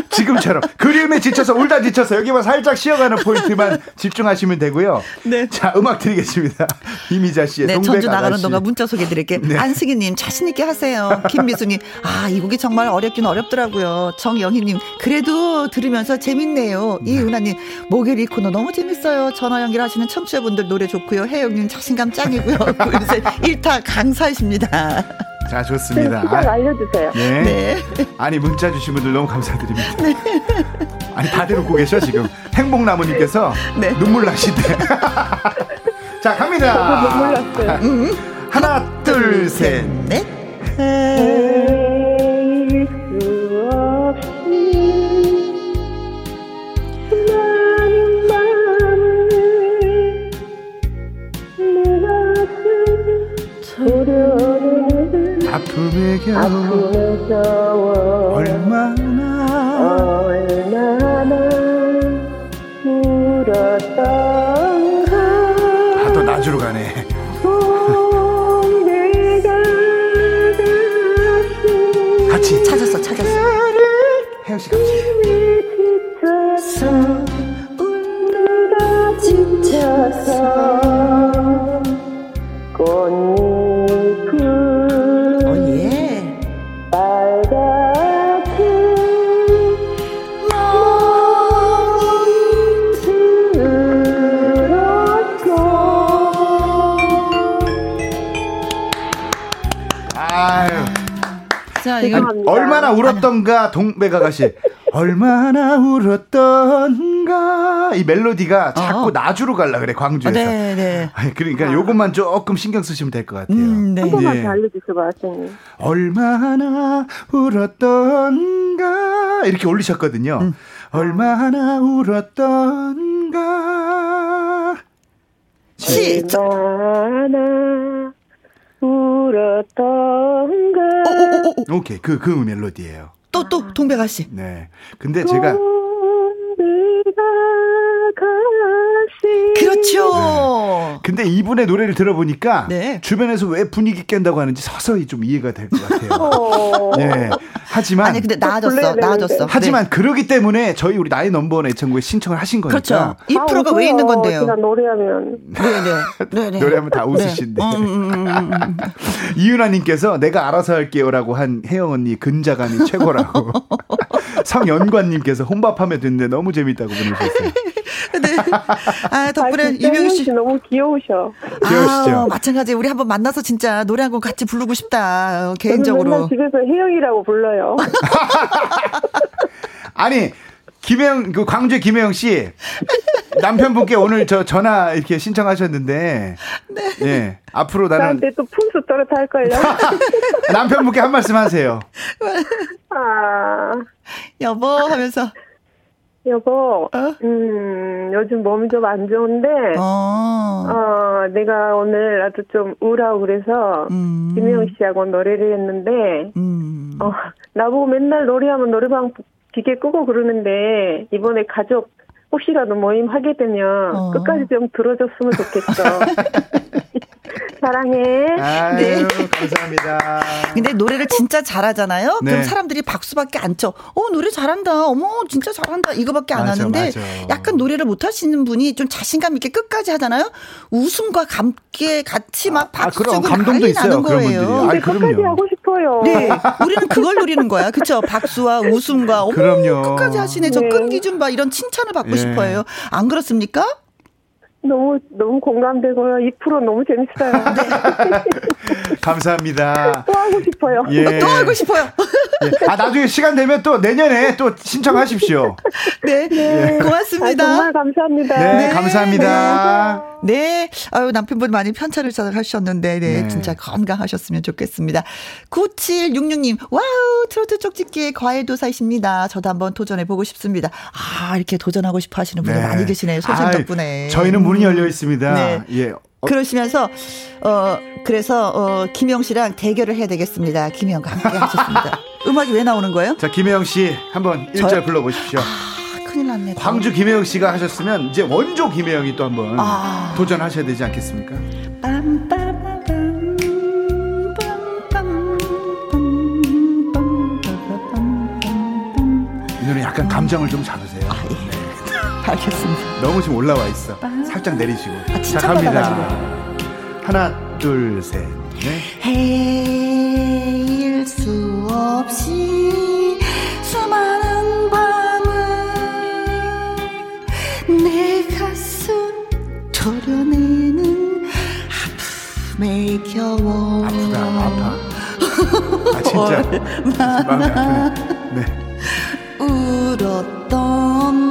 지금처럼 그림에 지쳐서 울다 지쳐서 여기만 살짝 쉬어가는 포인트만 집중하시면 되고요. 네. 자, 음악 드리겠습니다. 이미 자 씨의 네, 전주 나가는. 동안 문자 소개드릴게요. 네. 안승희님, 자신 있게 하세요. 김미수님, 아, 이 곡이 정말 어렵긴 어렵더라고요. 정영희님, 그래도 들으면서 재밌네요. 이은하님, 목요일 이 코너 너무 재밌어요. 전화 연결하시는 청취자분들 노래 좋고요. 혜영님, 자신감 짱이고요. 그래서 일타 강사이십니다. 자, 좋습니다. 시작 알려주세요. 네. 네. 아니 문자 주신 분들 너무 감사드립니다. 아니 다들 웃고 계셔 지금 행복나무님께서 네. 눈물 나시대. 자 갑니다. 났어요. 하나 둘 셋. 네. 가슴 소려내는 아픔의 얼마나 얼마나 혜영 씨 같이. 지쳐서 울다 지 죄송합니다. 얼마나 울었던가 동백 아가 씨. 얼마나 울었던가 이 멜로디가 자꾸 어. 나주로 갈라 그래 광주에서. 네, 네. 아니, 그러니까 요것만 조금 신경 쓰시면 될 것 같아요. 음, 네. 한 번만 예. 더 알려주세요, 선생님. 얼마나 울었던가 이렇게 올리셨거든요. 음. 얼마나 울었던가 시. 얼마나 울었던가 오케이 그그 멜로디예요. 또, 또, 동백아 씨. 네. 근데 제가 가시 그렇죠. 근데 이분의 노래를 들어보니까 네. 주변에서 왜 분위기 깬다고 하는지 서서히 좀 이해가 될 것 같아요. 어. 네. 하지만 아니, 근데 나아졌어, 불러야 되는데. 나아졌어. 하지만 네. 그러기 때문에 저희 우리 나이 넘버원 애청구에 신청을 하신 거니까 그렇죠. 이 아, 프로가 왜 웃어요. 있는 건데요? 노래하면 네네. 네네. 노래하면 다 웃으신데. 네. 음, 음, 음, 음, 음. 이윤아님께서 내가 알아서 할게요라고 한 혜영 언니 근자감이 최고라고. 성연관님께서 혼밥하며 듣는데 너무 재밌다고 보내주셨어요. 네. 아, 덕분에 아, 진짜 이명희 씨. 씨 너무 귀여우셔. 귀여우시죠? 아, 마찬가지. 우리 한번 만나서 진짜 노래 한 곡 같이 부르고 싶다. 어, 개인적으로. 집에서 혜영이라고 불러요. 아니 김혜영 그 광주 김혜영 씨 남편분께 오늘 저 전화 이렇게 신청하셨는데 예 앞으로 나는 나한테 또 풍수 떨어뜨릴걸요. 남편분께 한 말씀 하세요. 아, 여보 하면서. 여보, 어? 음, 요즘 몸이 좀 안 좋은데, 어. 어, 내가 오늘 아주 좀 우울하고 그래서, 음. 김혜영 씨하고 노래를 했는데, 음. 어, 나보고 맨날 노래하면 노래방 기계 끄고 그러는데, 이번에 가족 혹시라도 모임 하게 되면 어. 끝까지 좀 들어줬으면 좋겠어. 사랑해. 아유, 감사합니다. 근데 노래를 진짜 잘하잖아요. 네. 그럼 사람들이 박수밖에 안 쳐. 어 노래 잘한다. 어머 진짜 잘한다. 이거밖에 안 맞아, 하는데 맞아. 약간 노래를 못 하시는 분이 좀 자신감 있게 끝까지 하잖아요. 웃음과 함께 같이 막 아, 박수 그럼 치고 감동도 있어요. 나는 그런 거예요. 분들이. 아이, 끝까지 그럼요. 하고 싶어요. 네, 우리는 그걸 노리는 거야. 그쵸? 박수와 웃음과, 어머, 그럼요. 끝까지 하시네. 저 네. 끈기 좀 봐. 이런 칭찬을 받고 예. 싶어요. 안 그렇습니까? 너무 너무 공감되고요. 이 프로 너무 재밌어요. 감사합니다. 또 하고 싶어요. 예. 또 하고 싶어요. 예. 아, 나중에 시간 되면 또 내년에 또 신청하십시오. 네, 아, 고맙습니다. 정말 감사합니다. 네, 감사합니다. 네. 아유, 남편분 많이 편차를 하셨는데, 네, 네. 진짜 건강하셨으면 좋겠습니다. 9766님, wow, 트로트 쪽집게 과외도사이십니다. 저도 한번 도전해 보고 싶습니다. 아, 이렇게 도전하고 싶어 하시는 분이 네. 많이 계시네요. 소신 덕분에. 저희는 문이 열려 있습니다. 네. 예. 그러시면서 어 그래서 어 김영 씨랑 대결을 해야 되겠습니다. 김영과 함께 하셨습니다. 음악이 왜 나오는 거예요? 자, 김영 씨 한번 일절 저... 불러 보십시오. 아, 큰일 났네. 광주 김영 씨가 하셨으면 이제 원조 김영이 또 한번 아. 도전하셔야 되지 않겠습니까? 이 노래 약간 감정을 좀 잡으세요. 아, 예. 알겠습니다. 너무 지금 올라와 있어. 살짝 내리시고. 아, 자, 갑니다. 받아가지고. 하나, 둘, 셋, 넷. 헤일 수 없이 수많은 밤을 내 가슴 토려내는 아픔에 겨워 아프다, 아파. 아, 진짜. 마음이 아프네. 네. 울었던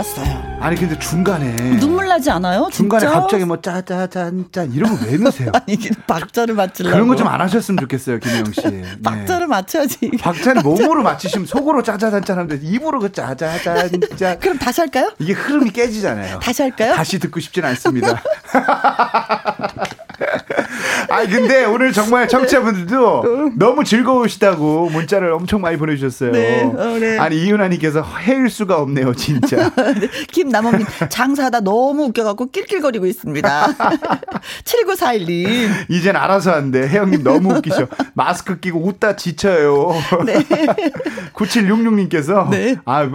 불렀어요. 아니, 근데 중간에. 눈물 나지 않아요? 중간에 진짜? 갑자기 뭐 짜자잔짠 이런 거 왜 넣으세요? 아니 이게 박자를 맞추려고 그런 거 좀 안 하셨으면 좋겠어요, 김혜영 씨. 네. 박자를 맞춰야지. 박자를 몸으로 맞추시면 속으로 짜자잔짠 하는데 입으로 그 짜자잔짠 그럼 다시 할까요? 이게 흐름이 깨지잖아요. 다시 할까요? 다시 듣고 싶진 않습니다. 아 근데 오늘 정말 청취자분들도 너무 즐거우시다고 문자를 엄청 많이 보내주셨어요. 네, 어, 네. 아니 이윤아님께서 해일 수가 없네요, 진짜. 김남원님 장사하다 너무 웃겨갖고 낄낄거리고 있습니다. 7941님. 이젠 알아서 한대. 혜영님 너무 웃기셔. 마스크 끼고 웃다 지쳐요. 네. 9766님께서 네. 아 예,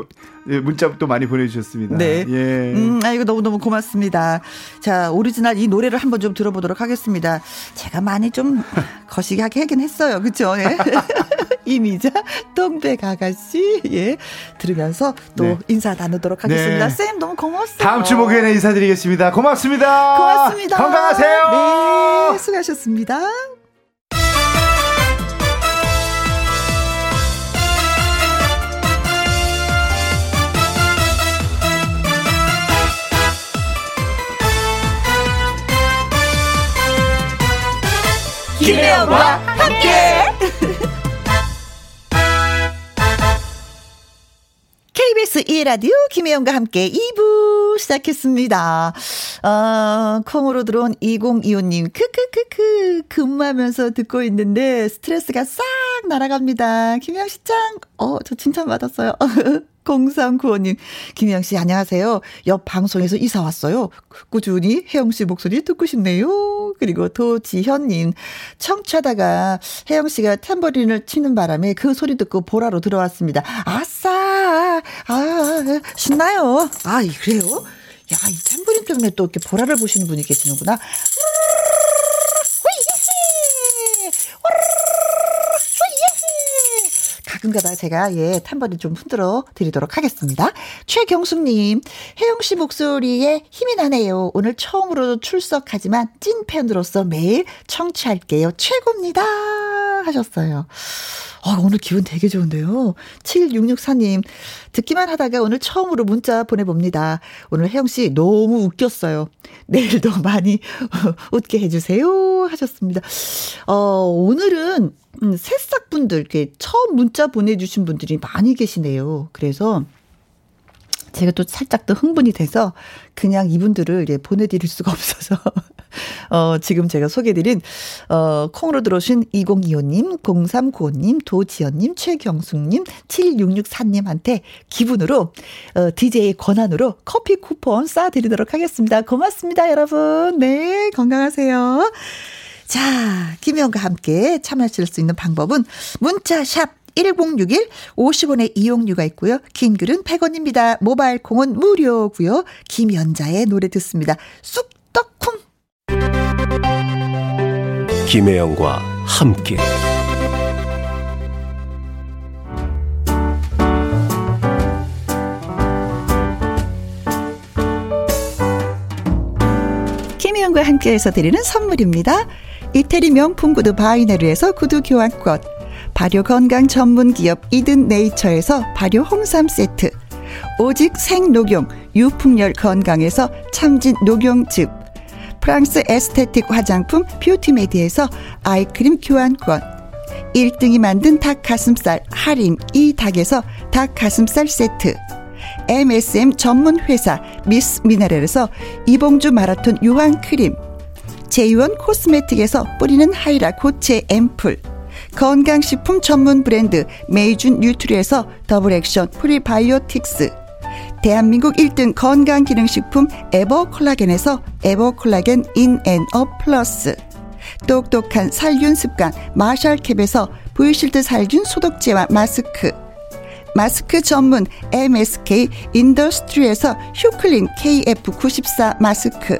문자 또 많이 보내주셨습니다. 네. 예. 음, 아, 이거 너무너무 고맙습니다. 자, 오리지널 이 노래를 한번 좀 들어보도록 하겠습니다. 제가 많이 좀 거시기하게 하긴 했어요. 그쵸? 예. 이미자, 동백 아가씨, 예. 들으면서 또 네. 인사 나누도록 하겠습니다. 네. 쌤, 너무 고마웠어요. 다음 주 목요일에 인사드리겠습니다. 고맙습니다. 고맙습니다. 건강하세요. 네, 수고하셨습니다. 김혜영과 함께. KBS 1라디오 김혜영과 함께 2부 시작했습니다. 어, 콩으로 들어온 2025님, 크크크크, 근무하면서 듣고 있는데 스트레스가 싹 날아갑니다. 김혜영 씨 짱! 어, 저 칭찬 받았어요. 0395님, 김혜영 씨, 안녕하세요. 옆 방송에서 이사 왔어요. 꾸준히 혜영 씨 목소리 듣고 싶네요. 그리고 도지현님, 청취하다가 혜영 씨가 탬버린을 치는 바람에 그 소리 듣고 보라로 들어왔습니다. 아싸! 아, 신나요. 아, 그래요? 야, 이 탬버린 때문에 또 이렇게 보라를 보시는 분이 계시는구나. 가끔가다 제가 예, 탄번에 좀 흔들어 드리도록 하겠습니다. 최경숙님, 혜영 씨 목소리에 힘이 나네요. 오늘 처음으로 출석하지만 찐 팬으로서 매일 청취할게요. 최고입니다. 하셨어요. 아, 오늘 기분 되게 좋은데요. 7664님, 듣기만 하다가 오늘 처음으로 문자 보내봅니다. 오늘 혜영씨 너무 웃겼어요. 내일도 많이 웃게 해주세요. 하셨습니다. 어, 오늘은, 음, 새싹 분들, 이렇게 처음 문자 보내주신 분들이 많이 계시네요. 그래서, 제가 또 살짝 더 흥분이 돼서 그냥 이분들을 예, 보내드릴 수가 없어서 어, 지금 제가 소개드린 어, 콩으로 들어오신 2025님, 0395님, 도지연님, 최경숙님, 7664님한테 기분으로 어, DJ의 권한으로 커피 쿠폰 쏴드리도록 하겠습니다. 고맙습니다, 여러분. 네, 건강하세요. 자, 김혜영과 함께 참여하실 수 있는 방법은 문자 샵 1061 50원의 이용료가 있고요. 긴 글은 100원입니다. 모바일 콩은 무료고요. 김연자의 노래 듣습니다. 쑥떡쿵 김혜영과 함께 김혜영과 함께해서 드리는 선물입니다. 이태리 명품 구두 바이네르에서 구두 교환권 발효 건강 전문 기업 이든 네이처에서 발효 홍삼 세트. 오직 생녹용 유풍열 건강에서 참진 녹용즙. 프랑스 에스테틱 화장품 뷰티메디에서 아이크림 교환권. 1등이 만든 닭 가슴살 할인 이 닭에서 닭 가슴살 세트. MSM 전문 회사 미스 미네랄에서 이봉주 마라톤 유황 크림. 제이원 코스메틱에서 뿌리는 하이라 고체 앰플. 건강식품 전문 브랜드 메이준 뉴트리에서 더블 액션 프리바이오틱스. 대한민국 1등 건강기능식품 에버콜라겐에서 에버콜라겐 인앤업 플러스. 똑똑한 살균 습관 마샬캡에서 브이실드 살균 소독제와 마스크. 마스크 전문 MSK 인더스트리에서 휴클린 KF94 마스크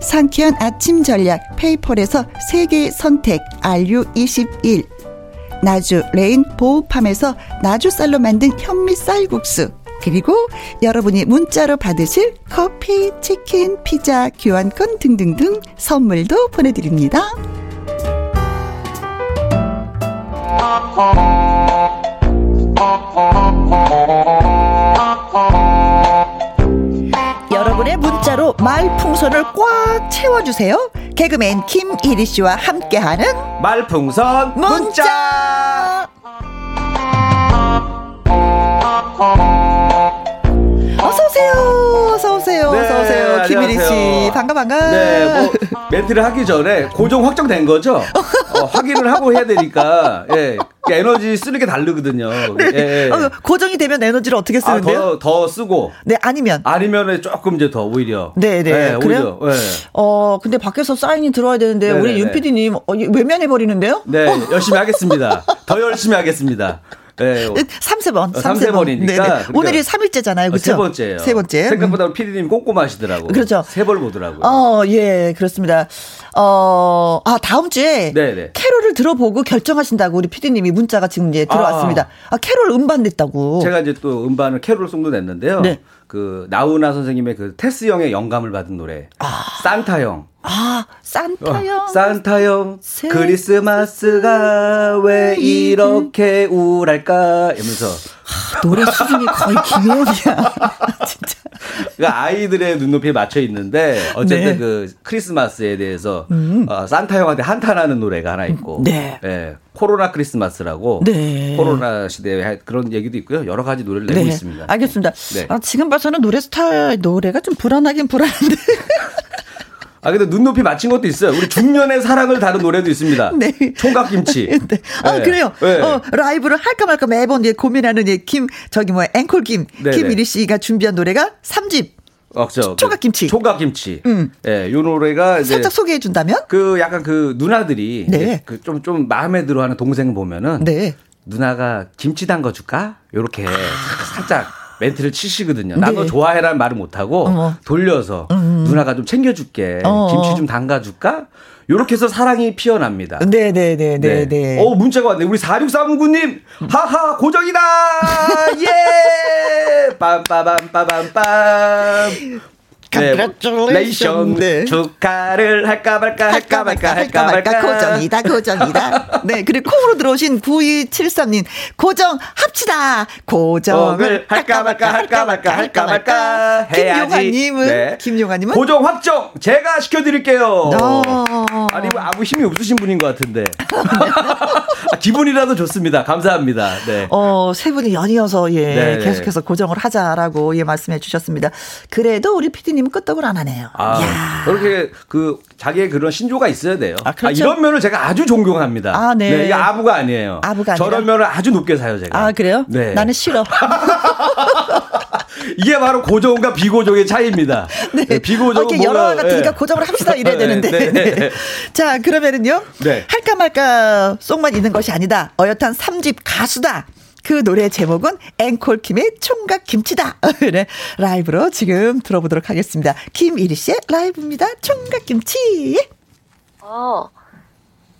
상쾌한 아침 전략 페이펄에서 세계 선택 RU21 나주 레인 보호팜에서 나주쌀로 만든 현미 쌀국수 그리고 여러분이 문자로 받으실 커피, 치킨, 피자, 교환권 등등등 선물도 보내드립니다. 여러분의 문자로 말풍선을 꽉 채워주세요. 개그맨 김일희 씨와 함께하는 말풍선 문자. 문자. 어서 오세요. 어서 오세요. 네, 어서 오세요. 김일희 씨. 반가 반가. 네. 뭐 멘트를 하기 전에 고정 확정된 거죠? 어, 확인을 하고 해야 되니까. 예. 에너지 쓰는 게 다르거든요. 네. 예. 어, 고정이 되면 에너지를 어떻게 아, 쓰는데요? 아, 더, 더 쓰고. 네, 아니면. 아니면 조금 이제 더 오히려. 네, 네. 네 그래요? 오히려, 네. 어, 근데 밖에서 사인이 들어와야 되는데 네, 우리 네, 윤 PD님 어, 외면해 버리는데요? 네, 열심히 하겠습니다. 더 열심히 하겠습니다. 네. 3세 번. 3세 번이니까. 그러니까 오늘이 3일째잖아요. 그렇죠? 세 번째예요. 세 번째. 생각보다 피디님 꼼꼼하시더라고요. 그렇죠. 세 번 보더라고요. 어, 예, 그렇습니다. 어, 아, 다음 주에 네네. 캐롤을 들어보고 결정하신다고 우리 피디님이 문자가 지금 이제 들어왔습니다. 아, 아 캐롤 음반 냈다고. 제가 이제 또 음반을 캐롤 송도 냈는데요. 네. 그 나우나 선생님의 그 테스 형의 영감을 받은 노래. 아. 산타 형. 아, 산타 형. 어, 산타 형. 세... 크리스마스가 왜 이렇게 우울할까? 이러면서. 아, 노래 수준이 거의 김혜영이야. 진짜. 그러니까 아이들의 눈높이에 맞춰 있는데 어쨌든 네. 그 크리스마스에 대해서 음. 어, 산타 형한테 한탄하는 노래가 하나 있고. 네. 네. 코로나 크리스마스라고 네. 코로나 시대에 그런 얘기도 있고요. 여러 가지 노래를 내고 네. 있습니다. 알겠습니다. 네. 아, 지금 봐서는 노래 스타일 노래가 좀 불안하긴 불안한데. 아, 근데 눈높이 맞춘 것도 있어요. 우리 중년의 사랑을 다룬 노래도 있습니다. 네. 총각김치. 네. 어, 네. 그래요. 네. 어, 라이브를 할까 말까 매번 예, 고민하는 예, 김, 저기 뭐, 앵콜 김, 네, 김일희 네. 씨가 준비한 노래가 3집. 어, 저, 총각김치. 총각김치. 음. 예, 요 노래가 이제 살짝 소개해 준다면? 그 약간 그 누나들이 네. 그 좀좀 좀 마음에 들어 하는 동생 보면은 네. 누나가 김치 담가 줄까? 요렇게 아. 살짝 멘트를 치시거든요. 네. 나너 좋아해라는 말을 못 하고 돌려서 음, 음. 누나가 좀 챙겨줄게. 어. 김치 좀 담가줄까? 요렇게 해서 사랑이 피어납니다. 네네네네. 네, 네, 네. 네. 어, 문자가 왔네. 우리 4639님, 하하, 고정이다! 예! 빰빠밤빠밤빰. Congratulations. 네. 축하를 할까 말까 할까 말까 할까 말까 고정이다 고정이다. 네 그리고 콩으로 들어오신 9273님 고정 합치다 고정을 할까 말까 할까 말까 할까 말까 김용환님은 네. 김용환님은 고정 확정 제가 시켜드릴게요. 어. 아니 뭐 아무 힘이 없으신 분인 것 같은데 아, 기분이라도 좋습니다. 감사합니다. 네. 어세 분이 연이어서 예 네, 네. 계속해서 고정을 하자라고 예 말씀해 주셨습니다. 그래도 우리 피디님 선생님은 끄떡을 안 하네요. 아, 야. 그렇게 그 자기의 그런 신조가 있어야 돼요. 아, 그렇죠? 아, 이런 면을 제가 아주 존경합니다. 아, 네. 네. 이게 아부가 아니에요. 아부가 아니라. 저런 면을 아주 높게 사요, 제가. 아, 그래요? 네. 나는 싫어. 이게 바로 고정과 비고정의 차이입니다. 네. 네 비고정은 어, 여러 같으니까 네. 고정을 합시다 이래야 네, 되는데. 네. 네. 자, 그러면은요. 할까 말까 송만 있는 것이 아니다. 어엿한 3집 가수다. 그 노래 제목은 앵콜킴의 총각 김치다. 네, 라이브로 지금 들어보도록 하겠습니다. 김이리 씨의 라이브입니다. 총각 김치. 어,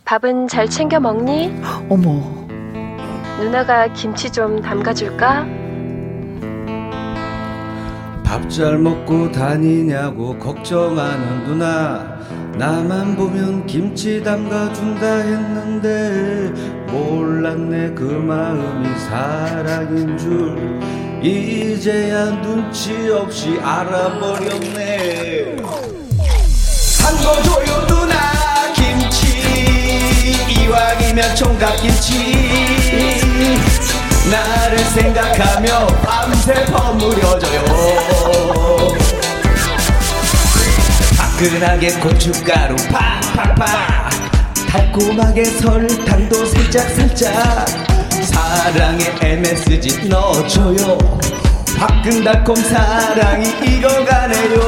밥은 잘 챙겨 먹니? 어머. 누나가 김치 좀 담가줄까? 밥 잘 먹고 다니냐고 걱정하는 누나. 나만 보면 김치 담가준다 했는데 몰랐네 그 마음이 사랑인 줄. 이제야 눈치 없이 알아버렸네. 한거 줘요 누나 김치. 이왕이면 총각김치. 나를 생각하며 밤새 버무려져요 뜨끈하게 고춧가루 팍팍팍. 달콤하게 설탕도 살짝살짝. 사랑의 MSG 넣어줘요. 화끈달콤 사랑이 익어가네요.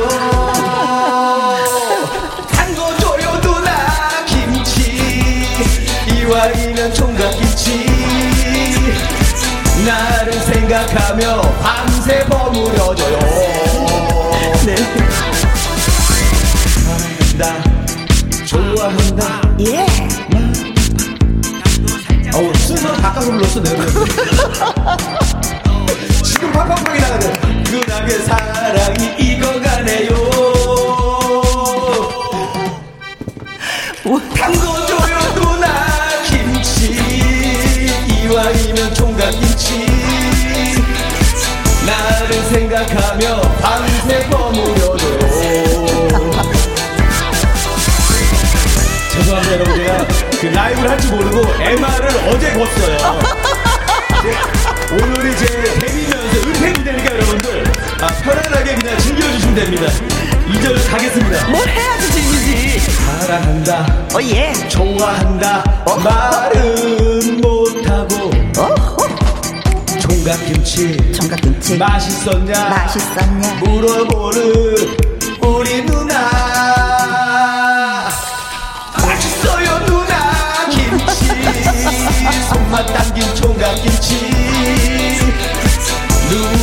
tango 줘요 누나 김치. 이와이면 총각김치. 나를 생각하며 밤새 버무려줘요. 네. 좋아한다 좋아한다. 예. 어우 순서 바꿔서 불렀어 내가 지금 팍팍팍이 나가네 그나게 사랑이 익어가네요. 담궈줘요 누나 김치. 이왕이면 총각김치. 나를 생각하며 밤새 버무려줘 죄송합니다 여러분. 제가 그 라이브를 할 줄 모르고 MR을 어제 걷어요. 오늘이 제 데뷔면서 은퇴무대니까 여러분들 아, 편안하게 그냥 즐겨주시면 됩니다. 2절 가겠습니다. 뭘 해야지 재미지 사랑한다. 어예. 좋아한다. 어? 말은 못하고 어? 총각김치. 총각김치. 맛있었냐? 맛있었냐? 물어보는 우리 누나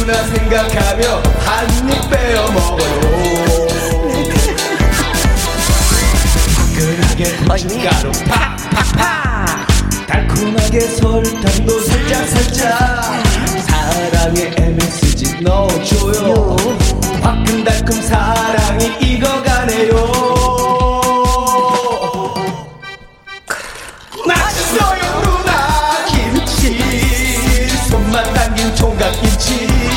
누나 생각하며 한입 빼어 먹어요. 화끈하게 고춧가루 팍팍팍. 달콤하게 설탕도 살짝살짝. 사랑의 MSG 넣어줘요. 화끈달콤 사랑이 익어가네요. 총각김치. 누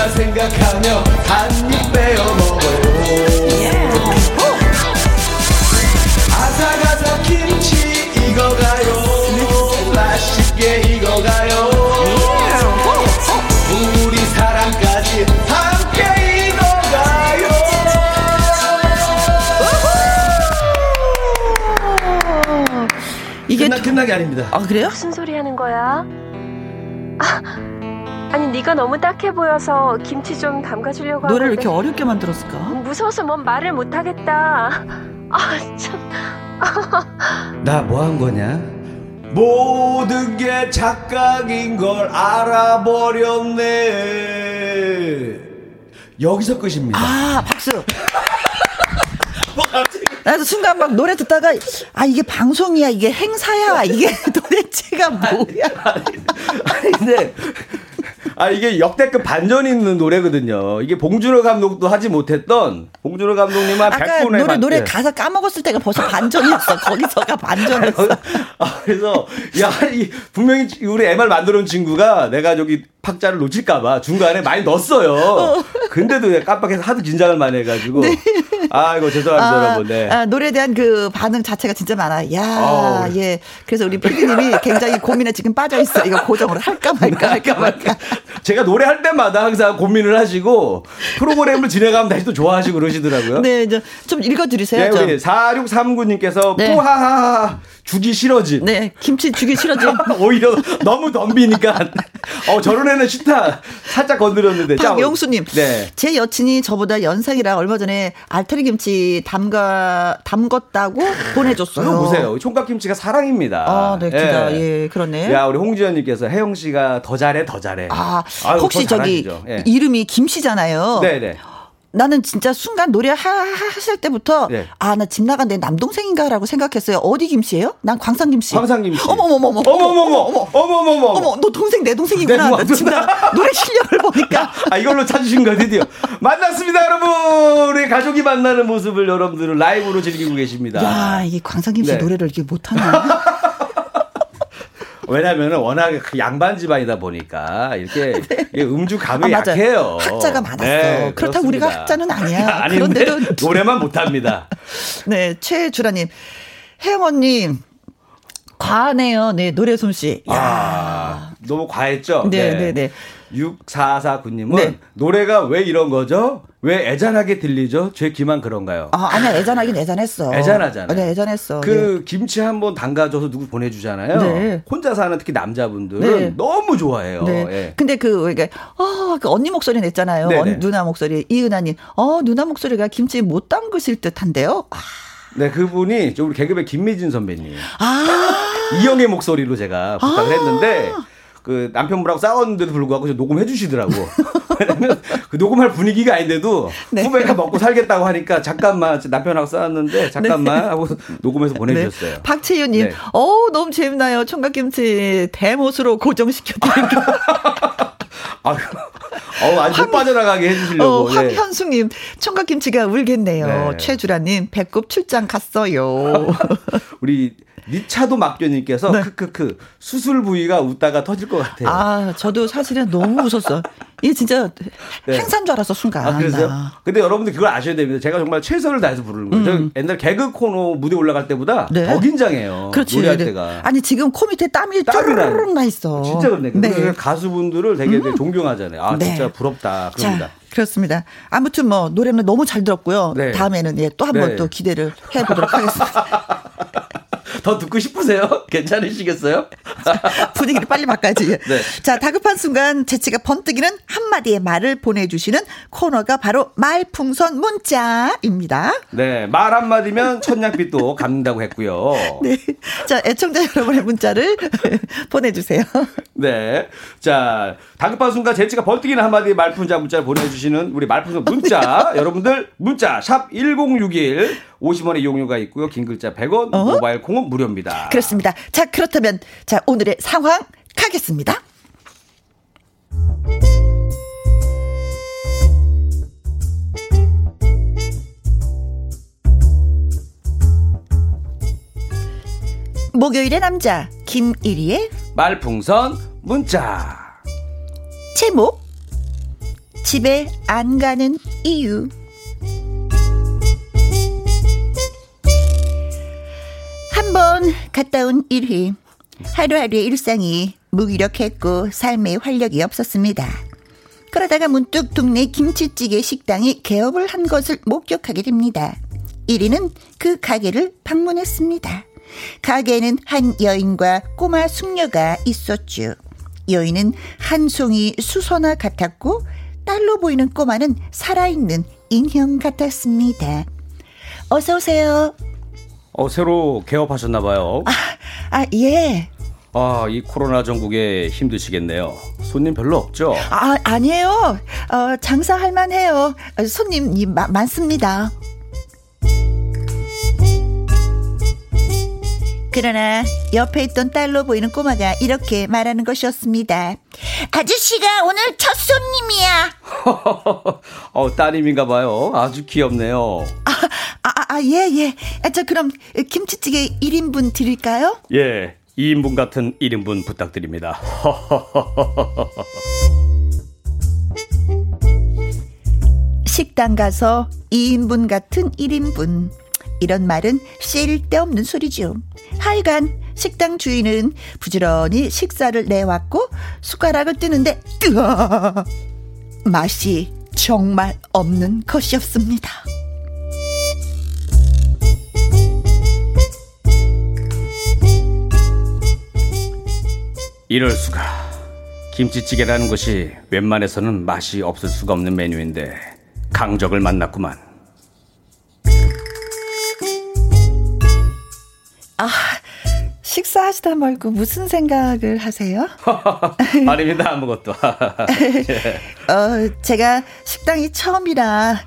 나 생각하며 한입 빼어 먹어요. 아삭아삭 김치 익어가요. 맛있게 익어가요. 우리 사랑까지 함께 익어가요. 이게 끝나, 끝나게 아닙니다. 아 그래요? 무슨 소리 하는 거야? 아, 아니 네가 너무 딱해 보여서 김치 좀 담가주려고 노래를 하는데 이렇게 어렵게 만들었을까? 무서워서 뭔 말을 못 하겠다. 아 참. 나 뭐 한 거냐? 모든 게 착각인 걸 알아버렸네. 여기서 끝입니다. 아 박수. 나도 순간 막 노래 듣다가 아 이게 방송이야 이게 행사야 이게 도대체가 뭐야? 아니 근데 아 이게 역대급 반전 있는 노래거든요. 이게 봉준호 감독도 하지 못했던 봉준호 감독님한 아까 100분의 노래 반- 노래 예. 가사 까먹었을 때가 벌써 반전이었어. 거기서가 반전이었어. 아, 그래서 야, 이 분명히 우리 MR 만들어 온 친구가 내가 저기 박자를 놓칠까봐 중간에 많이 넣었어요. 근데도 왜 깜빡해서 하도 긴장을 많이 해가지고. 아, 이거 죄송합니다, 아, 여러분. 네. 아, 노래에 대한 그 반응 자체가 진짜 많아. 야, 어우. 예. 그래서 우리 PD님이 굉장히 고민에 지금 빠져 있어. 이거 고정을 할까 말까 할까 말까. 제가 노래할 때마다 항상 고민을 하시고 프로그램을 진행하면 다시 또 좋아하시고 그러시더라고요. 네, 이제 좀 읽어드리세요. 네, 좀. 우리 4639님께서 네. 푸하하하 주기 싫어지. 네, 김치 주기 싫어지. 오히려 너무 덤비니까. 어, 저런 애는 싫다. 살짝 건드렸는데. 자, 박영수님, 네. 제 여친이 저보다 연상이라 얼마 전에 알타리 김치 담가 담궜다고 보내줬어요. 보세요. 총각김치가 사랑입니다. 아, 네, 진짜 예, 그렇네. 야, 우리 홍지연님께서 혜영 씨가 더 잘해, 더 잘해. 아, 아유, 혹시 더 저기. 예. 이름이 김씨잖아요. 네네. 나는 진짜 순간 노래 하, 하실 때부터 네. 아나 집 나간 내 남동생인가라고 생각했어요. 어디 김씨예요? 난 광산 김씨. 광산 김씨. 어머머머머. 어머머머. 어머머머. 어머, 너 동생 내 동생이구나. 네, 나집 나, 노래 실력을 보니까. 아, 이걸로 찾으신 거 드디어. 만났습니다, 여러분. 우리 가족이 만나는 모습을 여러분들은 라이브로 즐기고 계십니다. 야, 이게 광산 김씨 네. 노래를 이렇게 못하나? 왜냐면은 워낙에 그 양반 집안이다 보니까 이렇게 이게 음주 감이 네. 아. 약해요. 학자가 많았어. 네, 그렇다고 우리가. 학자는 아니야. 아닌데 그런데도 노래만 못합니다. 네, 최주라님. 혜영 언니, 과하네요. 네, 노래 솜씨. 야 아, 너무 과했죠? 네, 네, 네. 6449님은 네. 노래가 왜 이런 거죠? 왜 애잔하게 들리죠? 제 귀만 그런가요? 아, 아니야, 애잔하긴 애잔했어. 애잔하잖아요. 네, 애잔했어. 그 김치 한 번 담가줘서 누구 보내주잖아요. 네. 혼자 사는 특히 남자분들은 네. 너무 좋아해요. 네. 예. 근데 그, 이게, 어, 그 언니 목소리 냈잖아요. 네네. 언- 누나 목소리. 이은하님. 어, 누나 목소리가 김치 못 담그실 듯 한데요? 아. 네, 그분이 저 우리 개그맨 김미진 선배님. 아. 이영의 목소리로 제가 부탁을 아. 했는데 그 남편분하고 싸웠는데도 불구하고 저 녹음해 주시더라고. 왜냐면 그 녹음할 분위기가 아닌데도 네. 후배가 먹고 살겠다고 하니까 잠깐만 남편하고 싸웠는데 잠깐만 하고 녹음해서 보내주셨어요. 네. 박채윤님, 네. 어우, 너무 재밌나요? 총각김치 대못으로 고정시켜드릴게요. 아, 어, 아주 못 빠져나가게 해주시려고. 어, 네. 황현숙님, 총각김치가 울겠네요. 네. 최주라님, 배꼽 출장 갔어요. 우리 니차도 막교님께서 네. 크크크 수술 부위가 웃다가 터질 것 같아요. 아, 저도 사실은 너무 웃었어. 이게 진짜 네. 행사인 줄 알았어, 순간. 아? 나. 근데 여러분들 그걸 아셔야 됩니다. 제가 정말 최선을 다해서 부르는 거예요. 저 옛날 개그 코너 무대 올라갈 때보다 네. 더 긴장해요. 그렇지. 노래할 네. 때가. 아니, 지금 코 밑에 땀이. 쭈르륵 나 있어. 진짜 그렇네. 네. 가수분들을 되게, 되게 존경하잖아요. 아, 네. 진짜 부럽다. 그럽니다. 자, 그렇습니다. 아무튼 뭐, 노래는 너무 잘 들었고요. 네. 다음에는 예, 또 한번 네. 또 기대를 해보도록 하겠습니다. 더 듣고 싶으세요? 괜찮으시겠어요? 분위기를 빨리 바꿔야지. 네. 자, 다급한 순간 재치가 번뜩이는 한마디의 말을 보내주시는 코너가 바로 말풍선 문자입니다. 네. 말 한마디면 천냥빛도 갚는다고 했고요. 네. 자, 애청자 여러분의 문자를 보내주세요. 네. 자, 다급한 순간 재치가 번뜩이는 한마디 말풍자 문자를 보내주시는 우리 말풍선 문자. 여러분들 문자 샵 1061. 50원의 이용료가 있고요. 긴 글자 100원, 어? 모바일 콩은 무료입니다. 그렇습니다. 자, 그렇다면, 자, 오늘의 상황 가겠습니다. 목요일의 남자, 김일희의 말풍선 문자. 제목 집에 안 가는 이유 한 번 갔다 온 1위 하루하루의 일상이 무기력했고 삶에 활력이 없었습니다. 그러다가 문득 동네 김치찌개 식당이 개업을 한 것을 목격하게 됩니다. 1위는 그 가게를 방문했습니다. 가게에는 한 여인과 꼬마 숙녀가 있었죠. 여인은 한 송이 수선화 같았고 딸로 보이는 꼬마는 살아있는 인형 같았습니다. 어서 오세요. 어, 새로 개업하셨나 봐요. 아, 아, 예. 아, 이 코로나 전국에 힘드시겠네요. 손님 별로 없죠? 아, 아니에요. 어, 장사할 만해요. 손님 이 마, 많습니다. 그러나 옆에 있던 딸로 보이는 꼬마가 이렇게 말하는 것이었습니다. 아저씨가 오늘 첫 손님이야. 어, 따님인가 봐요. 아주 귀엽네요. 아, 아, 아, 예, 예. 아, 저 그럼 김치찌개 1인분 드릴까요? 예. 2인분 같은 1인분 부탁드립니다. 식당 가서 2인분 같은 1인분. 이런 말은 쓸데없는 소리죠. 하여간 식당 주인은 부지런히 식사를 내왔고 숟가락을 뜨는데 뜨아 맛이 정말 없는 것이었습니다. 이럴 수가. 김치찌개라는 것이 웬만해서는 맛이 없을 수가 없는 메뉴인데 강적을 만났구만. 아, 식사하시다 말고 무슨 생각을 하세요? 아닙니다, 아무것도. 어, 제가 식당이 처음이라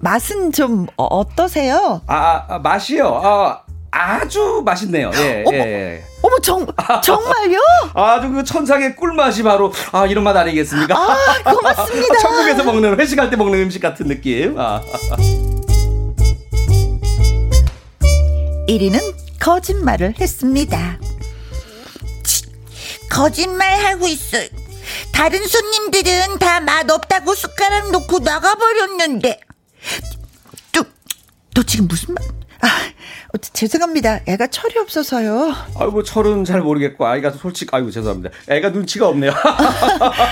맛은 좀 어떠세요? 아, 아 맛이요? 아, 아주 맛있네요. 예, 어머, 예. 어머, 정, 정말요? 아주 그 천상의 꿀맛이 바로, 아, 이런 맛 아니겠습니까? 아, 고맙습니다. 천국에서 먹는, 회식할 때 먹는 음식 같은 느낌. 아. 1위는 거짓말을 했습니다. 거짓말 하고 있어. 다른 손님들은 다 맛없다고 숟가락 놓고 나가버렸는데. 또, 너 지금 무슨 말? 아, 어, 죄송합니다. 애가 철이 없어서요. 아이고, 철은 잘 모르겠고, 아이가 솔직, 아이고, 죄송합니다. 애가 눈치가 없네요.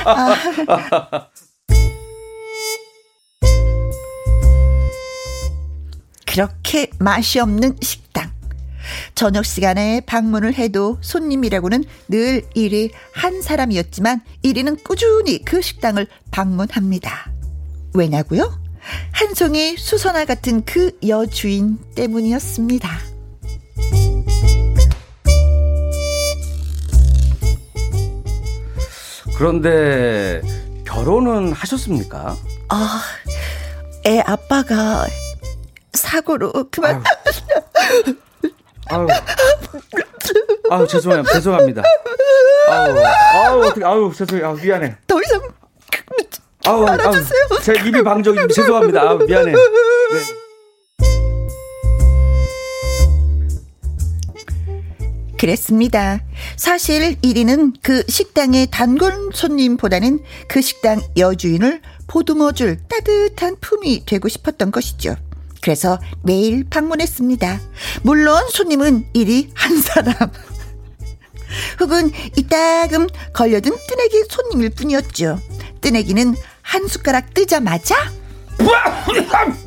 아. 그렇게 맛이 없는 식당. 저녁 시간에 방문을 해도 손님이라고는 늘 1위 한 사람이었지만 1위는 꾸준히 그 식당을 방문합니다. 왜냐고요? 한 송이 수선화 같은 그 여주인 때문이었습니다. 그런데 결혼은 하셨습니까? 아, 애 아빠가 사고로 그만. 아유, 아유 죄송해요, 죄송합니다. 아유, 아유 어떻게, 아유 죄송해요, 아유, 미안해. 더 이상 아우, 알아주세요. 아우, 제 입이 방정이 죄송합니다. 아우, 미안해. 네. 그랬습니다. 사실 1위는 그 식당의 단골 손님보다는 그 식당 여주인을 보듬어줄 따뜻한 품이 되고 싶었던 것이죠. 그래서 매일 방문했습니다. 물론 손님은 1위 한 사람. 혹은 이따금 걸려든 뜨내기 손님일 뿐이었죠. 뜨내기는 한 숟가락 뜨자마자 와,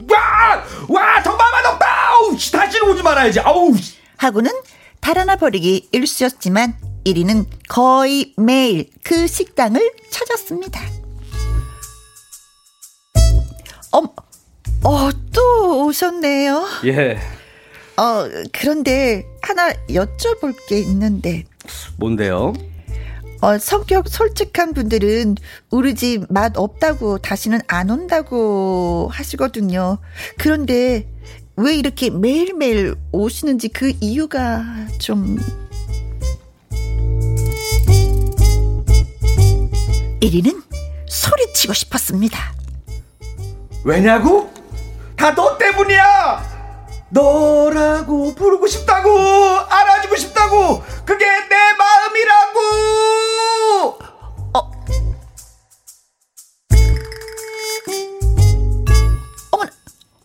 와, 와 정말 맛없다. 아우, 다시는 오지 말아야지. 아우. 하고는 달아나 버리기 일쑤였지만 1위는 거의 매일 그 식당을 찾았습니다. 어, 어, 또 오셨네요. 예. 어, 그런데 하나 여쭤볼 게 있는데. 뭔데요? 어, 성격 솔직한 분들은 우리 집 맛 없다고 다시는 안 온다고 하시거든요. 그런데 왜 이렇게 매일매일 오시는지 그 이유가 좀. 1위는 소리치고 싶었습니다. 왜냐고? 다 너 때문이야! 너라고 부르고 싶다고! 알아주고 싶다고! 그게 내 마음이라고! 어. 어머나,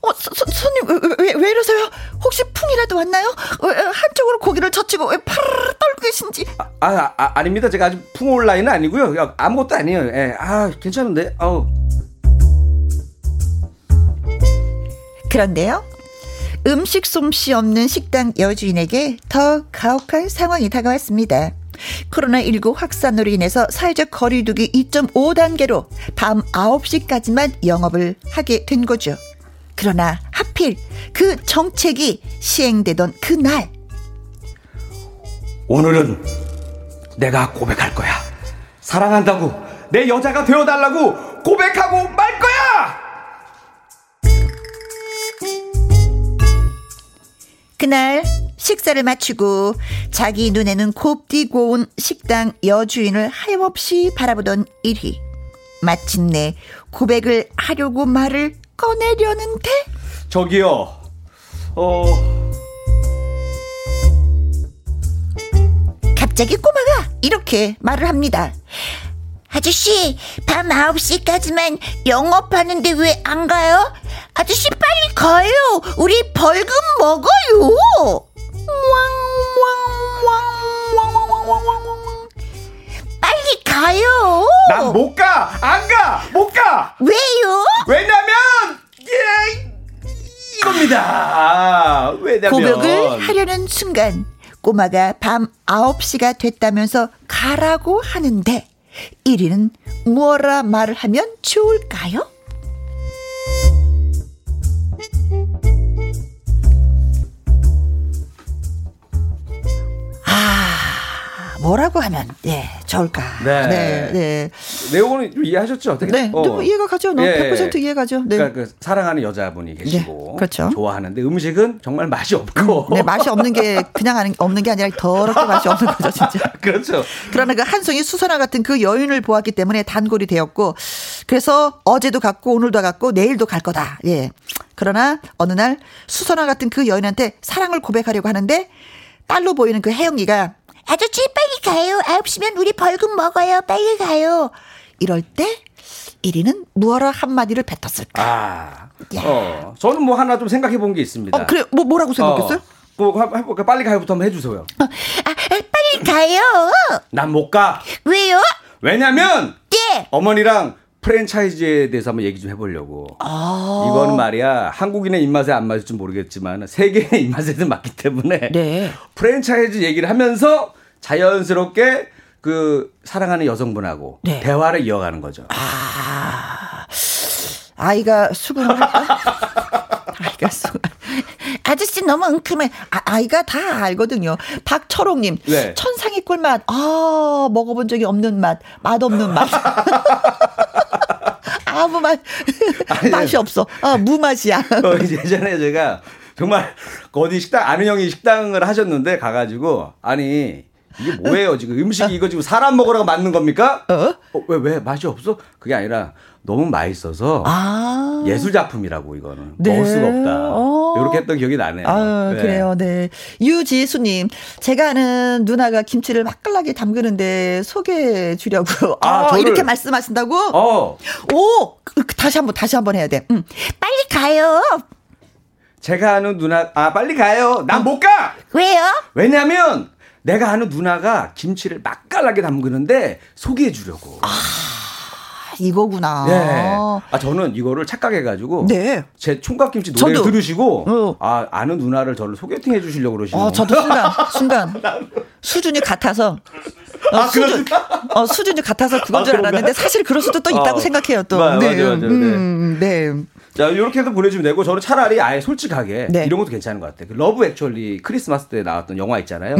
어, 서, 서, 손님, 왜, 왜, 왜 이러세요? 혹시 풍이라도 왔나요? 왜, 한쪽으로 고개를 젖히고 왜 파르르 떨고 계신지? 아, 아, 아 아닙니다. 제가 아직 풍올 라인은 아니고요. 아무것도 아니에요. 예, 아, 괜찮은데, 아우. 그런데요. 음식 솜씨 없는 식당 여주인에게 더 가혹한 상황이 다가왔습니다. 코로나19 확산으로 인해서 사회적 거리두기 2.5단계로 밤 9시까지만 영업을 하게 된 거죠. 그러나 하필 그 정책이 시행되던 그날 오늘은 내가 고백할 거야. 사랑한다고 내 여자가 되어달라고 고백하고 말 거야. 그날 식사를 마치고 자기 눈에는 곱디고 온 식당 여주인을 하염없이 바라보던 일희. 마침내 고백을 하려고 말을 꺼내려는데 저기요. 어. 갑자기 꼬마가 이렇게 말을 합니다. 아저씨, 밤 9시까지만 영업하는데 왜 안 가요? 아저씨, 빨리 가요. 우리 벌금 먹어요. 빨리 가요. 난 못 가. 안 가. 못 가. 왜요? 왜냐면 예, 이겁니다. 왜냐면 고백을 하려는 순간 꼬마가 밤 9시가 됐다면서 가라고 하는데 1위는 뭐라 말을 하면 좋을까요? 뭐라고 하면 예 좋을까? 네. 네, 네. 내용은 좀 이해하셨죠? 어떻게? 네, 어. 뭐 이해가 가죠. 너 예, 100% 이해가죠. 네. 그러니까 그 사랑하는 여자분이 계시고 네, 그렇죠. 좋아하는데 음식은 정말 맛이 없고 네, 맛이 없는 게 그냥 없는 게 아니라 더럽게 맛이 없는 거죠, 진짜. 그렇죠. 그러나 그 한 송이 수선화 같은 그 여인을 보았기 때문에 단골이 되었고, 그래서 어제도 갔고, 오늘도 갔고, 내일도 갈 거다. 예. 그러나 어느 날 수선화 같은 그 여인한테 사랑을 고백하려고 하는데, 딸로 보이는 그 혜영이가, 아저씨, 빨리 가요. 9시면 우리 벌금 먹어요. 빨리 가요. 이럴 때, 1위는 무어라 한마디를 뱉었을까. 아, 어, 저는 뭐 하나 좀 생각해 본 게 있습니다. 어, 그래, 뭐, 뭐라고 생각했어요? 어, 뭐 한- 해볼까? 빨리 가요부터 한번 해주세요. 빨리 가요. 난 못 가. 왜요? 왜냐면 예. 어머니랑 프랜차이즈에 대해서 한번 얘기 좀 해보려고. 아. 이거는 말이야 한국인의 입맛에 안 맞을지 모르겠지만 세계의 입맛에는 맞기 때문에 네. 프랜차이즈 얘기를 하면서 자연스럽게 그 사랑하는 여성분하고 네. 대화를 이어가는 거죠. 아이가 수긍을? 아이가 수긍. 아저씨 너무 은큼해. 아, 이가다 알거든요. 박철옥님. 네. 천상의 꿀맛. 아, 먹어본 적이 없는 맛. 맛 없는 맛. 맛. 맛이 없어. 아, 무맛이야. 어, 예전에 제가 정말 어디 식당 아는 형이 식당을 하셨는데 가가지고 아니 이게 뭐예요 지금 음식이 이거 지금 사람 먹으라고 만든 겁니까? 어? 왜왜 맛이 없어? 그게 아니라 너무 맛있어서 아. 예술 작품이라고 이거는 네. 먹을 수가 없다. 어. 이렇게 했던 기억이 나네요. 아, 네. 그래요. 네. 유지수님, 제가 아는 누나가 김치를 맛깔나게 담그는데 소개해 주려고. 아, 아, 저를- 이렇게 말씀하신다고? 어, 오! 그, 그, 다시 한 번, 다시 한번 해야 돼. 음. 빨리 가요. 제가 아는 누나 아 빨리 가요. 난 못 가. 왜요? 왜냐면 내가 아는 누나가 김치를 맛깔나게 담그는데 소개해 주려고. 아, 이거구나. 네. 아 저는 이거를 착각해가지고 네. 제 총각김치 노래를 저도. 들으시고 어. 아 아는 누나를 저를 소개팅 해주시려고 그러시는 어, 거. 저도 순간, 순간. 수준이 같아서. 어, 아, 수준, 어, 수준이 같아서 그건 아, 줄? 알았는데 사실 그럴 수도 또 있다고 어. 생각해요, 또. 맞아, 네. 맞아, 맞아. 네. 음, 네. 자 이렇게 해서 보내주면 되고 저는 차라리 아예 솔직하게 네. 이런 것도 괜찮은 것 같아요. 그 러브 액츄얼리 크리스마스 때 나왔던 영화 있잖아요.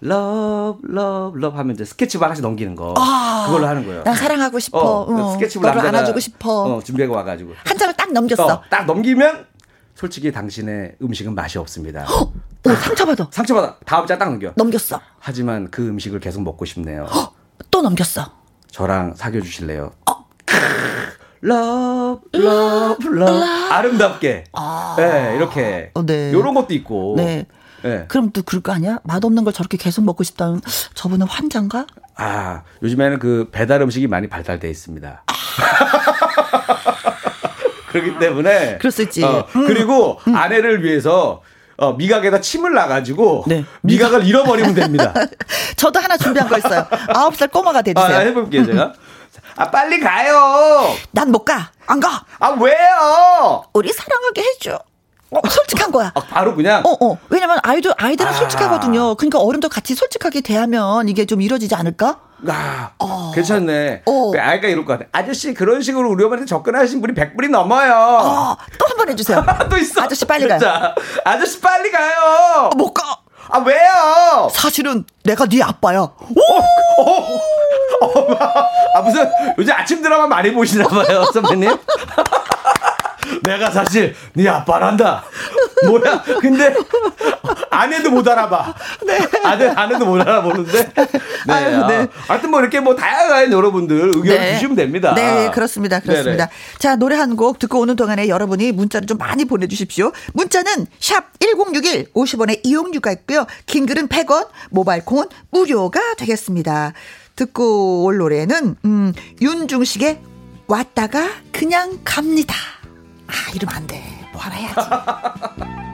love love love 하면 이제 스케치북 하나씩 넘기는 거 아, 그걸로 하는 거예요. 난 사랑하고 싶어. 어, 어, 스케치북 너를 안아주고 싶어. 어, 준비하고 와가지고 한 장을 딱 넘겼어. 어, 딱 넘기면 솔직히 당신의 음식은 맛이 없습니다. 오, 상처받아. 상처받아. 다음 장 딱 넘겨. 넘겼어. 하지만 그 음식을 계속 먹고 싶네요. 또 넘겼어. 저랑 사귀어 주실래요? love love love 아름답게. 네, 이렇게. 어, 네. 요런 것도 있고. 네. 네. 그럼 또 그럴 거 아니야? 맛없는 걸 저렇게 계속 먹고 싶다면 저분은 환자인가? 아, 요즘에는 그 배달 음식이 많이 발달돼 있습니다. 그렇기 때문에 그럴 수 있지. 어, 음. 그리고 아내를 위해서 어, 미각에다 침을 놔가지고 네. 미각을 잃어버리면 됩니다. 저도 하나 준비한 거 있어요. 아홉 살 꼬마가 아, 돼주세요. 해볼게요 제가. 아 빨리 가요. 난 못 가. 안 가. 아 왜요? 우리 사랑하게 해줘. 어, 솔직한 거야. 아, 바로 그냥. 어, 어. 왜냐면 아이들 아이들은 아. 솔직하거든요. 그러니까 어른도 같이 솔직하게 대하면 이게 좀 이루어지지 않을까? 아, 어. 괜찮네. 어. 아이가 이럴 것 같아. 아저씨 그런 식으로 우리 엄마한테 접근하신 분이 100분이 넘어요. 어, 또 한 번 해주세요. 또 있어. 아저씨 빨리 가요. 아저씨 빨리 가요. 못 가. 아 왜요? 사실은 내가 네 아빠야. 오! 어, 어, 아 무슨 요즘 아침 드라마 많이 보시나 봐요 선배님. 내가 사실 네 아빠란다. 뭐야? 근데 아내도 못 알아봐. 네. 아내 아내도 못 알아보는데. 네. 아유, 네. 아, 하여튼 뭐 이렇게 뭐 다양한 여러분들 의견을 네. 주시면 됩니다. 네, 그렇습니다. 그렇습니다. 네네. 자, 노래 한 곡 듣고 오는 동안에 여러분이 문자를 좀 많이 보내 주십시오. 문자는 샵 1061 50원의 이용료가 있고요. 긴 글은 100원, 모바일 콩은 무료가 되겠습니다. 듣고 올 노래는 음, 윤중식의 왔다가 그냥 갑니다. 아, 이러면 안 돼. 뭐 하나 해야지.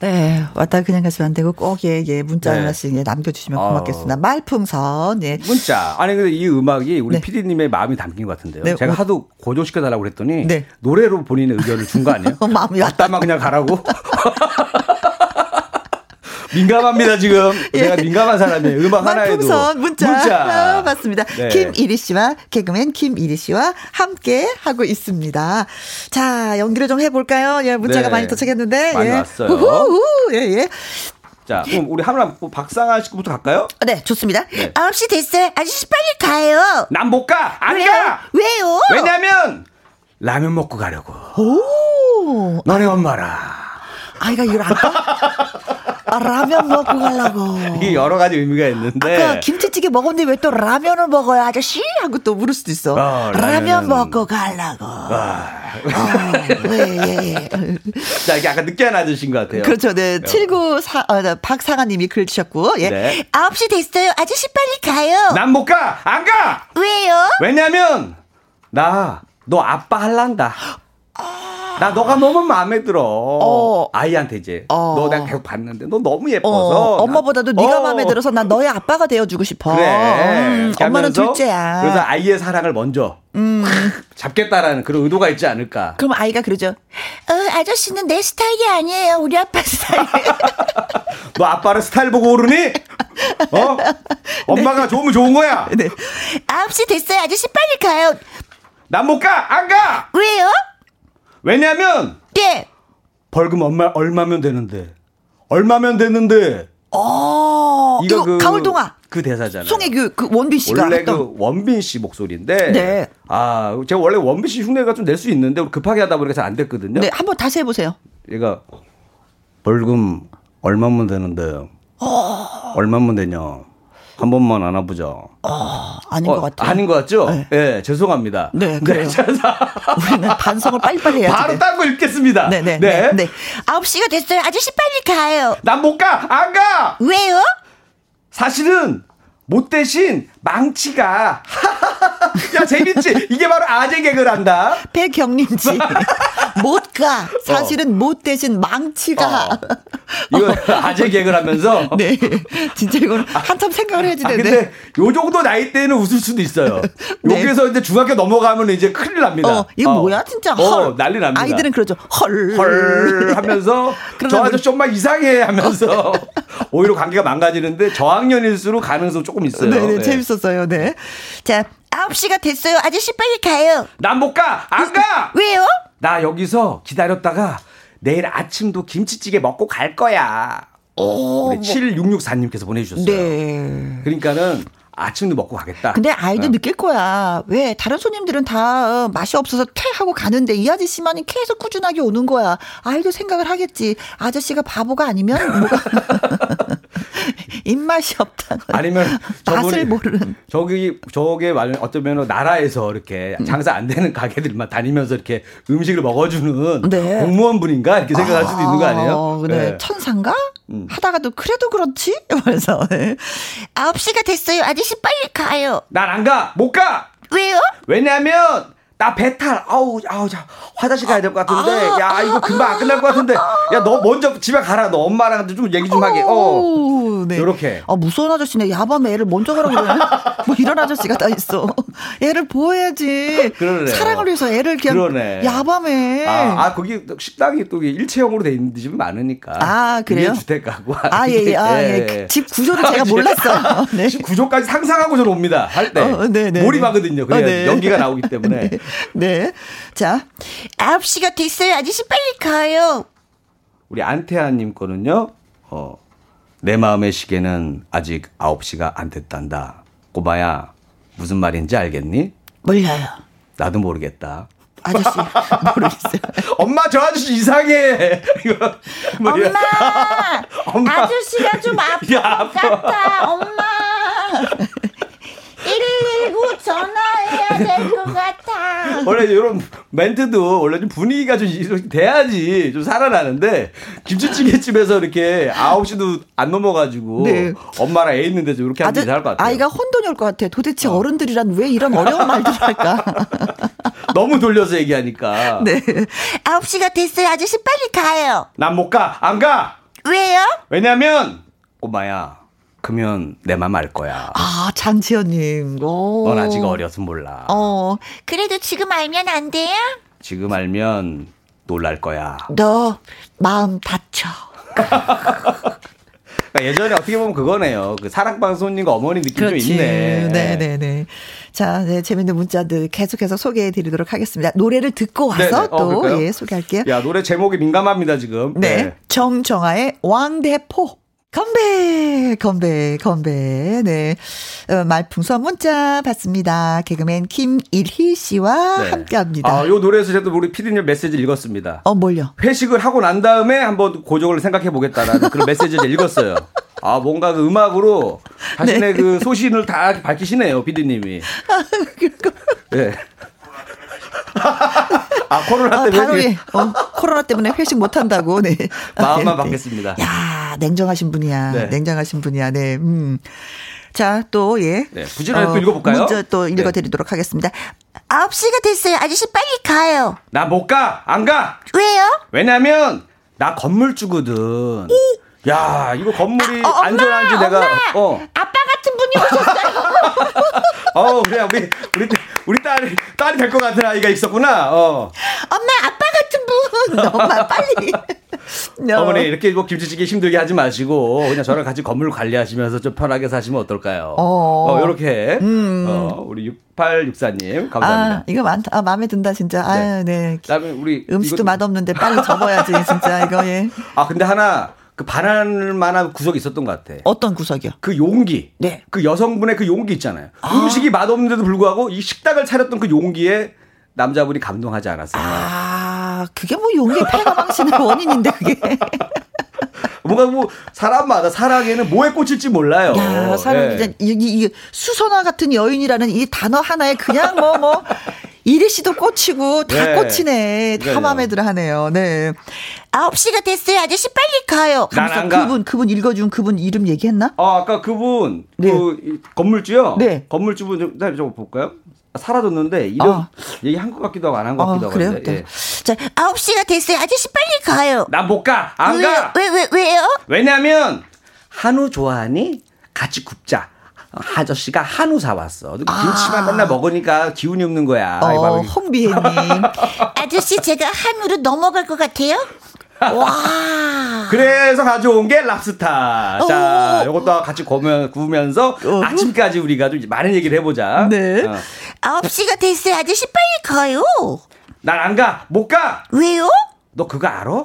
네, 왔다 그냥 가시면 안 되고 꼭 예, 예, 문자 네. 하나씩 예, 남겨주시면 고맙겠습니다. 어. 말풍선, 예. 문자. 아니, 근데 이 음악이 우리 네. PD님의 마음이 담긴 것 같은데요. 네. 제가 하도 고정시켜달라고 그랬더니 네. 노래로 본인의 의견을 준 거 아니에요? 마음이 왔다만 그냥 가라고? 민감합니다 지금. 예. 내가 민감한 사람이에요. 음악 하나에도. 문자. 문자. 아, 맞습니다. 네. 김이리 씨와 개그맨 김이리 씨와 함께 하고 있습니다. 자 연기를 좀 해볼까요? 예, 문자가 네. 많이 도착했는데. 많이 예. 왔어요. 우후후. 예, 예. 자, 그럼 우리 하나 박상아 씨부터 갈까요? 네, 좋습니다. 네. 9시 됐어요. 아저씨 빨리 가요. 난 못 가. 안 왜요? 가. 왜요? 왜냐면 라면 먹고 가려고. 오. 너네 엄마라. 아이가 이걸 안 가? 아, 라면 먹고 가려고. 이게 여러 가지 의미가 있는데. 아까 김치찌개 먹었는데 왜 또 라면을 먹어요, 아저씨? 하고 또 물을 수도 있어. 어, 라면 먹고 가려고. 아. 어, 네, 예, 예. 자, 이게 아까 늦게 드신 것 같아요. 그렇죠. 네. 79사, 어, 박상아님이 글 주셨고, 예. 네. 9시 됐어요. 아저씨 빨리 가요. 난 못 가! 안 가! 왜요? 왜냐면, 나, 너 아빠 할란다. 나 너가 너무 마음에 들어. 어. 아이한테 이제 어. 너 내가 계속 봤는데 너 너무 예뻐서 어. 엄마보다도 나, 네가 마음에 들어서 난 너의 아빠가 되어주고 싶어. 그래. 음, 엄마는 둘째야. 그래서 아이의 사랑을 먼저 음. 잡겠다라는 그런 의도가 있지 않을까. 그럼 아이가 그러죠. 어, 아저씨는 내 스타일이 아니에요. 우리 아빠 스타일. 너 아빠를 스타일 보고 오르니? 어? 엄마가 네. 좋으면 좋은 거야. 네. 9시 됐어요. 아저씨 빨리 가요. 난 못 가. 안 가. 왜요? 왜냐면 예. 벌금 얼마 얼마면 되는데 얼마면 되는데 어 이거 그 가을 동화 그 대사잖아요. 송혜교 그 원빈 씨가 원래 했던. 그 원빈 씨 목소리인데 네. 아 제가 원래 원빈 씨 흉내가 좀 낼 수 있는데 급하게 하다 보니까 잘 안 됐거든요. 네, 한번 다시 해보세요. 얘가 벌금 얼마면 되는데 어... 얼마면 되냐? 한 번만 안아보자. 어, 아닌 어, 것 같아요. 아닌 것 같죠? 네, 네 죄송합니다. 네, 네 그래요. 네, 우리는 반성을 빨리빨리 해야 바로 딴거 읽겠습니다. 네, 네, 네. 네. 9시가 됐어요. 아저씨 빨리 가요. 난 못 가! 안 가! 왜요? 사실은 못 대신 망치가. 야 재밌지? 이게 바로 아재 개그란다. 배경림지. 못 가. 사실은 어. 못 대신 망치가. 어. 이거 아재 개그라면서? 네. 진짜 이건 한참 생각을 해야지 되는데. 아, 근데 요 정도 나이 때는 웃을 수도 있어요. 네. 여기서 이제 중학교 넘어가면 이제 큰일 납니다. 어, 이거 어. 뭐야? 진짜 어, 헐. 난리 납니다. 아이들은 그러죠. 헐, 헐 하면서 저 아저씨 좀만 이상해 하면서 오히려 관계가 망가지는데 저학년일수록 가능성 조금 있어요. 네네 네. 재밌 었어요 네 자, 9시가 됐어요. 아저씨 빨리 가요. 난 못 가. 안 가. 왜요? 나 여기서 기다렸다가 내일 아침도 김치찌개 먹고 갈 거야. 오, 우리 7664님께서 보내주셨어요. 네. 그러니까는 아침도 먹고 가겠다. 근데 아이도 어. 느낄 거야. 왜 다른 손님들은 다 어, 맛이 없어서 퇴하고 가는데 이 아저씨만이 계속 꾸준하게 오는 거야. 아이도 생각을 하겠지. 아저씨가 바보가 아니면 뭐가 입맛이 없다. 아니면 맛을 모르는. 저기 저게 어쩌면 나라에서 이렇게 장사 안 되는 가게들만 다니면서 이렇게 음식을 먹어주는 네. 공무원 분인가 이렇게 생각할 수도 아, 있는 거 아니에요? 네. 네. 천상가? 음. 하다가도 그래도 그렇지? 그래서 네. 9시가 됐어요. 아저씨 빨리 가요. 난 안 가. 못 가. 왜요? 왜냐면 나 배탈. 아우, 아우, 자, 화장실 가야 될 것 같은데. 야, 이거 금방 안 끝날 것 같은데. 야, 너 먼저 집에 가라. 너 엄마랑 좀 얘기 좀 하게. 어. 네. 요렇게. 아, 무서운 아저씨네. 야밤에 애를 먼저 가라고 그러네. 뭐 이런 아저씨가 다 있어. 애를 보호해야지. 그러네. 사랑을 위해서 애를 그냥 그러네. 야밤에. 아, 아, 거기 식당이 또 일체형으로 돼 있는 집이 많으니까. 아, 그래요? 주택 가고. 아, 예, 예. 아, 예. 예. 집 구조를 제가 몰랐어요. 네. 집 구조까지 상상하고 저는 옵니다. 할 때. 어, 네, 네. 몰입하거든요. 그래 어, 네. 연기가 나오기 때문에. 네. 네. 자, 9시가 됐어요. 아저씨 빨리 가요. 우리 안태아님 거는요, 어, 내 마음의 시계는 아직 9시가 안 됐단다. 꼬마야, 무슨 말인지 알겠니? 몰라요. 나도 모르겠다. 아저씨 모르겠어요. 엄마 저 아저씨 이상해. 이거 엄마, 엄마 아저씨가 좀 아픈 야, 것 같아. 엄마. 119 전화해야 될 것 같아. 원래 이런 멘트도 원래 좀 분위기가 좀 돼야지 좀 살아나는데 김치찌개집에서 이렇게 9시도 안 넘어가지고 네. 엄마랑 애 있는데 좀 이렇게 하면 잘할 것 같아요. 아이가 혼돈이 올 것 같아. 도대체 어. 른들이란 왜 이런 어려운 말들을 할까? 너무 돌려서 얘기하니까. 네. 9시가 됐어요. 아저씨 빨리 가요. 난 못 가. 안 가. 왜요? 왜냐면 꼬마야. 그러면 내 맘 알 거야. 아, 장지현님. 오. 넌 아직 어려서 몰라. 어, 그래도 지금 알면 안 돼요? 지금 알면 놀랄 거야. 너 마음 다쳐. 그러니까 예전에 어떻게 보면 그거네요. 그 사랑방송님과 어머니 느낌 그렇지. 좀 있네. 네네네. 네. 자, 네, 재밌는 문자들 계속해서 소개해 드리도록 하겠습니다. 노래를 듣고 와서 네네. 어, 또, 예, 소개할게요. 야, 노래 제목이 민감합니다, 지금. 네. 네. 정정아의 왕대포. 컴백, 컴백, 컴백. 네. 어, 말풍선 문자 받습니다. 개그맨 김일희 씨와 네. 함께 합니다. 아, 요 노래에서 저도 우리 피디님 메시지 읽었습니다. 어, 뭘요? 회식을 하고 난 다음에 한번 고정을 생각해 보겠다라는 그런 메시지를 읽었어요. 아, 뭔가 그 음악으로 자신의 네. 그 소신을 다 밝히시네요, 피디님이. 아, 네. 아 코로나 아, 때문에 아, 어, 코로나 때문에 회식 못 한다고. 네. 마음만 네, 받겠습니다. 야 냉정하신 분이야. 네. 냉정하신 분이야. 네. 음. 자, 또, 예. 네, 부지런히 어, 또 읽어볼까요? 문자 또 네. 읽어드리도록 네. 하겠습니다. 9시가 됐어요. 아저씨 빨리 가요. 나 못 가. 안 가. 왜요? 왜냐면, 나 건물주거든. 이? 야, 이거 건물이 아, 어, 안전한지 내가, 엄마, 어. 아빠 같은 분이 오셨어요. 어, 그래, 우리, 우리, 우리 딸이, 딸이 될 것 같은 아이가 있었구나, 어. 엄마, 아빠 같은 분! 엄마, 빨리. no. 어머니, 이렇게 뭐 김치찌개 힘들게 하지 마시고, 그냥 저랑 같이 건물 관리하시면서 좀 편하게 사시면 어떨까요? 어, 어 요렇게, 음. 어, 우리 6864님, 감사합니다. 아, 이거 많다. 아, 마음에 든다, 진짜. 네. 아유, 네. 그다음에 우리. 음식도 이거... 맛없는데 빨리 접어야지, 진짜, 이거, 예. 아, 근데 하나, 그 반할 만한 구석이 있었던 것 같아. 어떤 구석이요? 그 용기. 네. 그 여성분의 그 용기 있잖아요. 아. 음식이 맛없는데도 불구하고 이 식당을 차렸던 그 용기에 남자분이 감동하지 않았어요. 아, 그게 뭐 용기 패가 망신의 원인인데 그게. 뭔가 뭐 사람마다 사랑에는 뭐에 꽂힐지 몰라요. 야, 사람 예. 이, 이, 이 수선화 같은 여인이라는 이 단어 하나에 그냥 뭐뭐 뭐 이리 씨도 꽂히고 다 네. 꽂히네. 다 마음에 들어 하네요. 네. 9시가 됐어요. 아저씨 빨리 가요. 난안 가. 그분 그분 읽어 준 그분 이름 얘기했나? 아, 아까 그분 네. 그 건물주요? 네. 건물주분 좀, 네, 좀 볼까요? 사라졌는데 이름 어. 얘기 한 것 같기도 하고 안 한것 같기도 어, 하고 그래요? 네. 예. 자, 9시가 됐어요. 아저씨 빨리 가요. 나 못 가. 안 왜, 가. 왜, 왜, 왜요? 왜냐면 한우 좋아하니? 같이 굽자. 아저씨가 한우 사왔어. 김치만 아. 맨날 먹으니까 기운이 없는 거야. 어, 홍비애님. 아저씨 제가 한우로 넘어갈 것 같아요? 와. 그래서 가져온 게 랍스타. 자, 요것도 같이 구우면, 구우면서 어. 아침까지 우리가 좀 많은 얘기를 해보자. 네. 어. 9시가 됐어요. 아저씨 빨리 가요. 난 안 가. 못 가. 왜요? 너 그거 알아?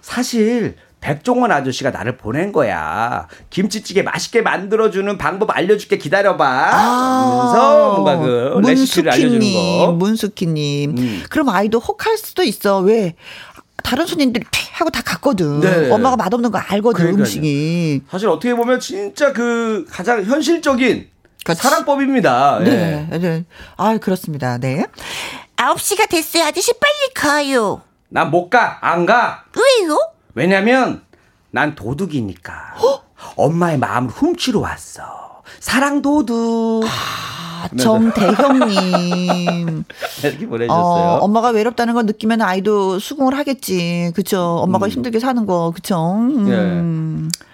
사실 백종원 아저씨가 나를 보낸 거야. 김치찌개 맛있게 만들어주는 방법 알려줄게 기다려봐. 하면서 아, 뭔가 그 레시피를 알려주는 거. 문숙희님. 음. 그럼 아이도 혹할 수도 있어. 왜? 다른 손님들이 피 하고 다 갔거든. 네. 엄마가 맛없는 거 알거든 그러니까요. 음식이. 사실 어떻게 보면 진짜 그 가장 현실적인 그렇지. 사랑법입니다. 네, 네. 네. 아 그렇습니다. 네. 9시가 됐어요. 아저씨 빨리 가요. 난 못 가. 안 가. 왜요? 왜냐면 난 도둑이니까. 어? 엄마의 마음을 훔치러 왔어. 사랑 도둑. 아, 정대형님. 이렇게 보내주셨어요. 어, 엄마가 외롭다는 걸 느끼면 아이도 수긍을 하겠지. 그쵸. 엄마가 음. 힘들게 사는 거. 그쵸. 음. 예.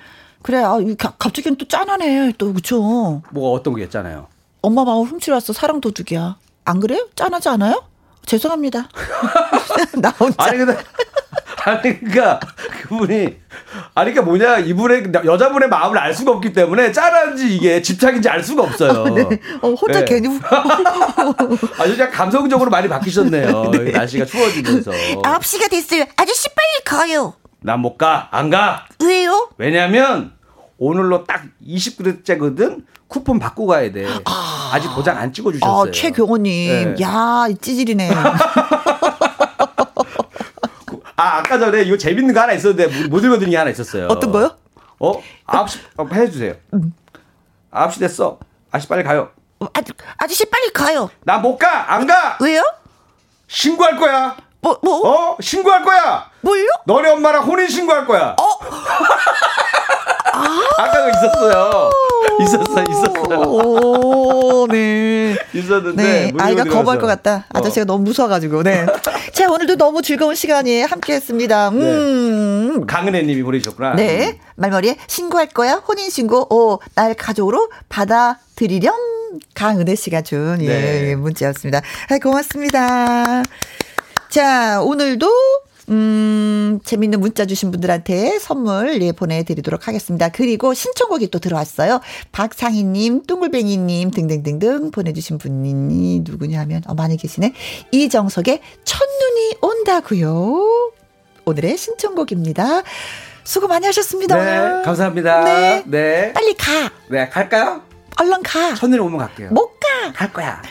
그래, 아, 갑자기 또 짠하네. 또, 그쵸. 뭐가 어떤 게 짠해요? 엄마 마음 훔치러 왔어. 사랑 도둑이야. 안 그래요? 짠하지 않아요? 죄송합니다. 나 혼자. 아니, 근데. 아니, 그니까, 그분이, 아니, 그니까 뭐냐, 이분의, 여자분의 마음을 알 수가 없기 때문에 짠한지 이게 집착인지 알 수가 없어요. 아, 네. 어, 혼자 네. 괜히. 아주 그냥 감성적으로 많이 바뀌셨네요. 네. 날씨가 추워지면서. 9시가 됐어요. 아저씨 빨리 가요. 난 못 가. 안 가. 왜요? 왜냐면, 오늘로 딱 20그릇째거든? 쿠폰 받고 가야 돼. 아. 직 도장 안 찍어 주셨어요. 아, 최경호님. 네. 야, 찌질이네. 아, 아까 전에 이거 재밌는 거 하나 있었는데 못 읽어드린 게 하나 있었어요. 어떤 거요? 어? 9시, 어, 해주세요. 음. 9시 됐어. 아저씨 빨리 가요. 어, 아, 아저씨 빨리 가요. 나 못 가! 안 가! 왜요? 신고할 거야. 뭐, 뭐? 어? 신고할 거야! 뭘요? 너네 엄마랑 혼인 신고할 거야. 어? 아~ 아까 그 있었어요. 있었어, 있었어. 오, 네. 있었는데. 네. 아이가 거부할 것 같다. 아저씨가 어. 너무 무서워가지고, 네. 자, 오늘도 너무 즐거운 시간이 함께 했습니다. 네. 음. 네. 강은혜 님이 보내주셨구나. 네. 말머리에 신고할 거야? 혼인신고, 오, 날 가족으로 받아들이렴. 강은혜 씨가 준, 예, 네. 예, 문자였습니다. 아, 고맙습니다. 자, 오늘도 음, 재밌는 문자 주신 분들한테 선물 예, 보내드리도록 하겠습니다. 그리고 신청곡이 또 들어왔어요. 박상희님, 뚱글뱅이님 등등등등 보내주신 분이 누구냐 하면, 어, 많이 계시네. 이정석의 첫눈이 온다고요 오늘의 신청곡입니다. 수고 많이 하셨습니다. 네, 오늘. 감사합니다. 네. 네. 빨리 가. 네, 갈까요? 얼른 가. 첫눈이 오면 갈게요. 못 가. 갈 거야.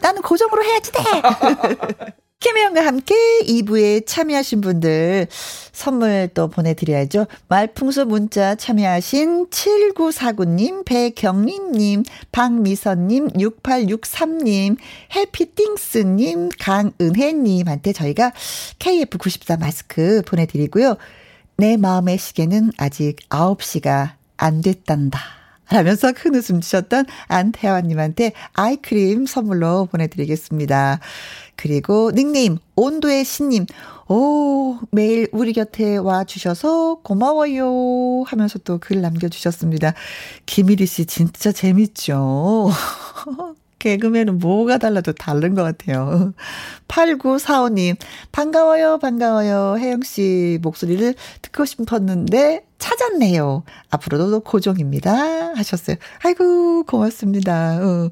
나는 고정으로 해야지 돼. 김혜영과 함께 2부에 참여하신 분들 선물 또 보내드려야죠. 말풍소 문자 참여하신 7949님, 배경림님, 박미선님, 6863님, 해피띵스님, 강은혜님한테 저희가 KF94 마스크 보내드리고요. 내 마음의 시계는 아직 9시가 안 됐단다. 라면서 큰 웃음 주셨던 안태환님한테 아이크림 선물로 보내드리겠습니다. 그리고 닉네임 온도의 신님. 오, 매일 우리 곁에 와 주셔서 고마워요 하면서 또 글 남겨 주셨습니다. 김일희 씨 진짜 재밌죠? 개그맨은 뭐가 달라도 다른 것 같아요. 8945님, 반가워요, 반가워요. 혜영씨 목소리를 듣고 싶었는데 찾았네요. 앞으로도 고정입니다. 하셨어요. 아이고, 고맙습니다. 어.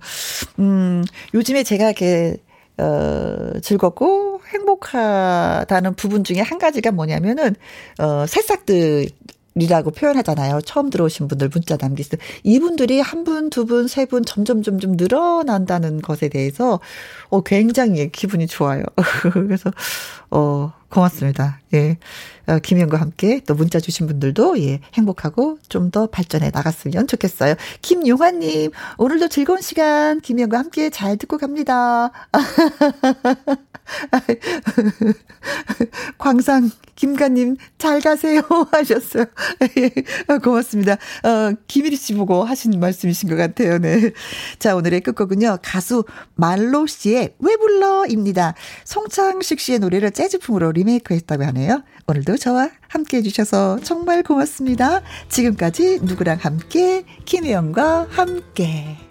음, 요즘에 제가 이렇게 어, 즐겁고 행복하다는 부분 중에 한 가지가 뭐냐면은, 어, 새싹들, 이라고 표현하잖아요. 처음 들어오신 분들 문자 남기세요. 이분들이 한 분, 두 분, 세 분 점점 점점 늘어난다는 것에 대해서 어 굉장히 기분이 좋아요. 그래서 어 고맙습니다. 예. 어, 김현과 함께 또 문자 주신 분들도 예, 행복하고 좀 더 발전해 나갔으면 좋겠어요. 김용환님, 오늘도 즐거운 시간 김현과 함께 잘 듣고 갑니다. 광상 김가님 잘 가세요 하셨어요. 예, 고맙습니다. 어, 김일희 씨 보고 하신 말씀이신 것 같아요. 네. 자 오늘의 끝곡은요 가수 말로 씨의 왜 불러입니다. 송창식 씨의 노래를 재즈풍으로 리메이크했다고 하네요. 오늘도 저와 함께 해주셔서 정말 고맙습니다. 지금까지 누구랑 함께 김혜영과 함께.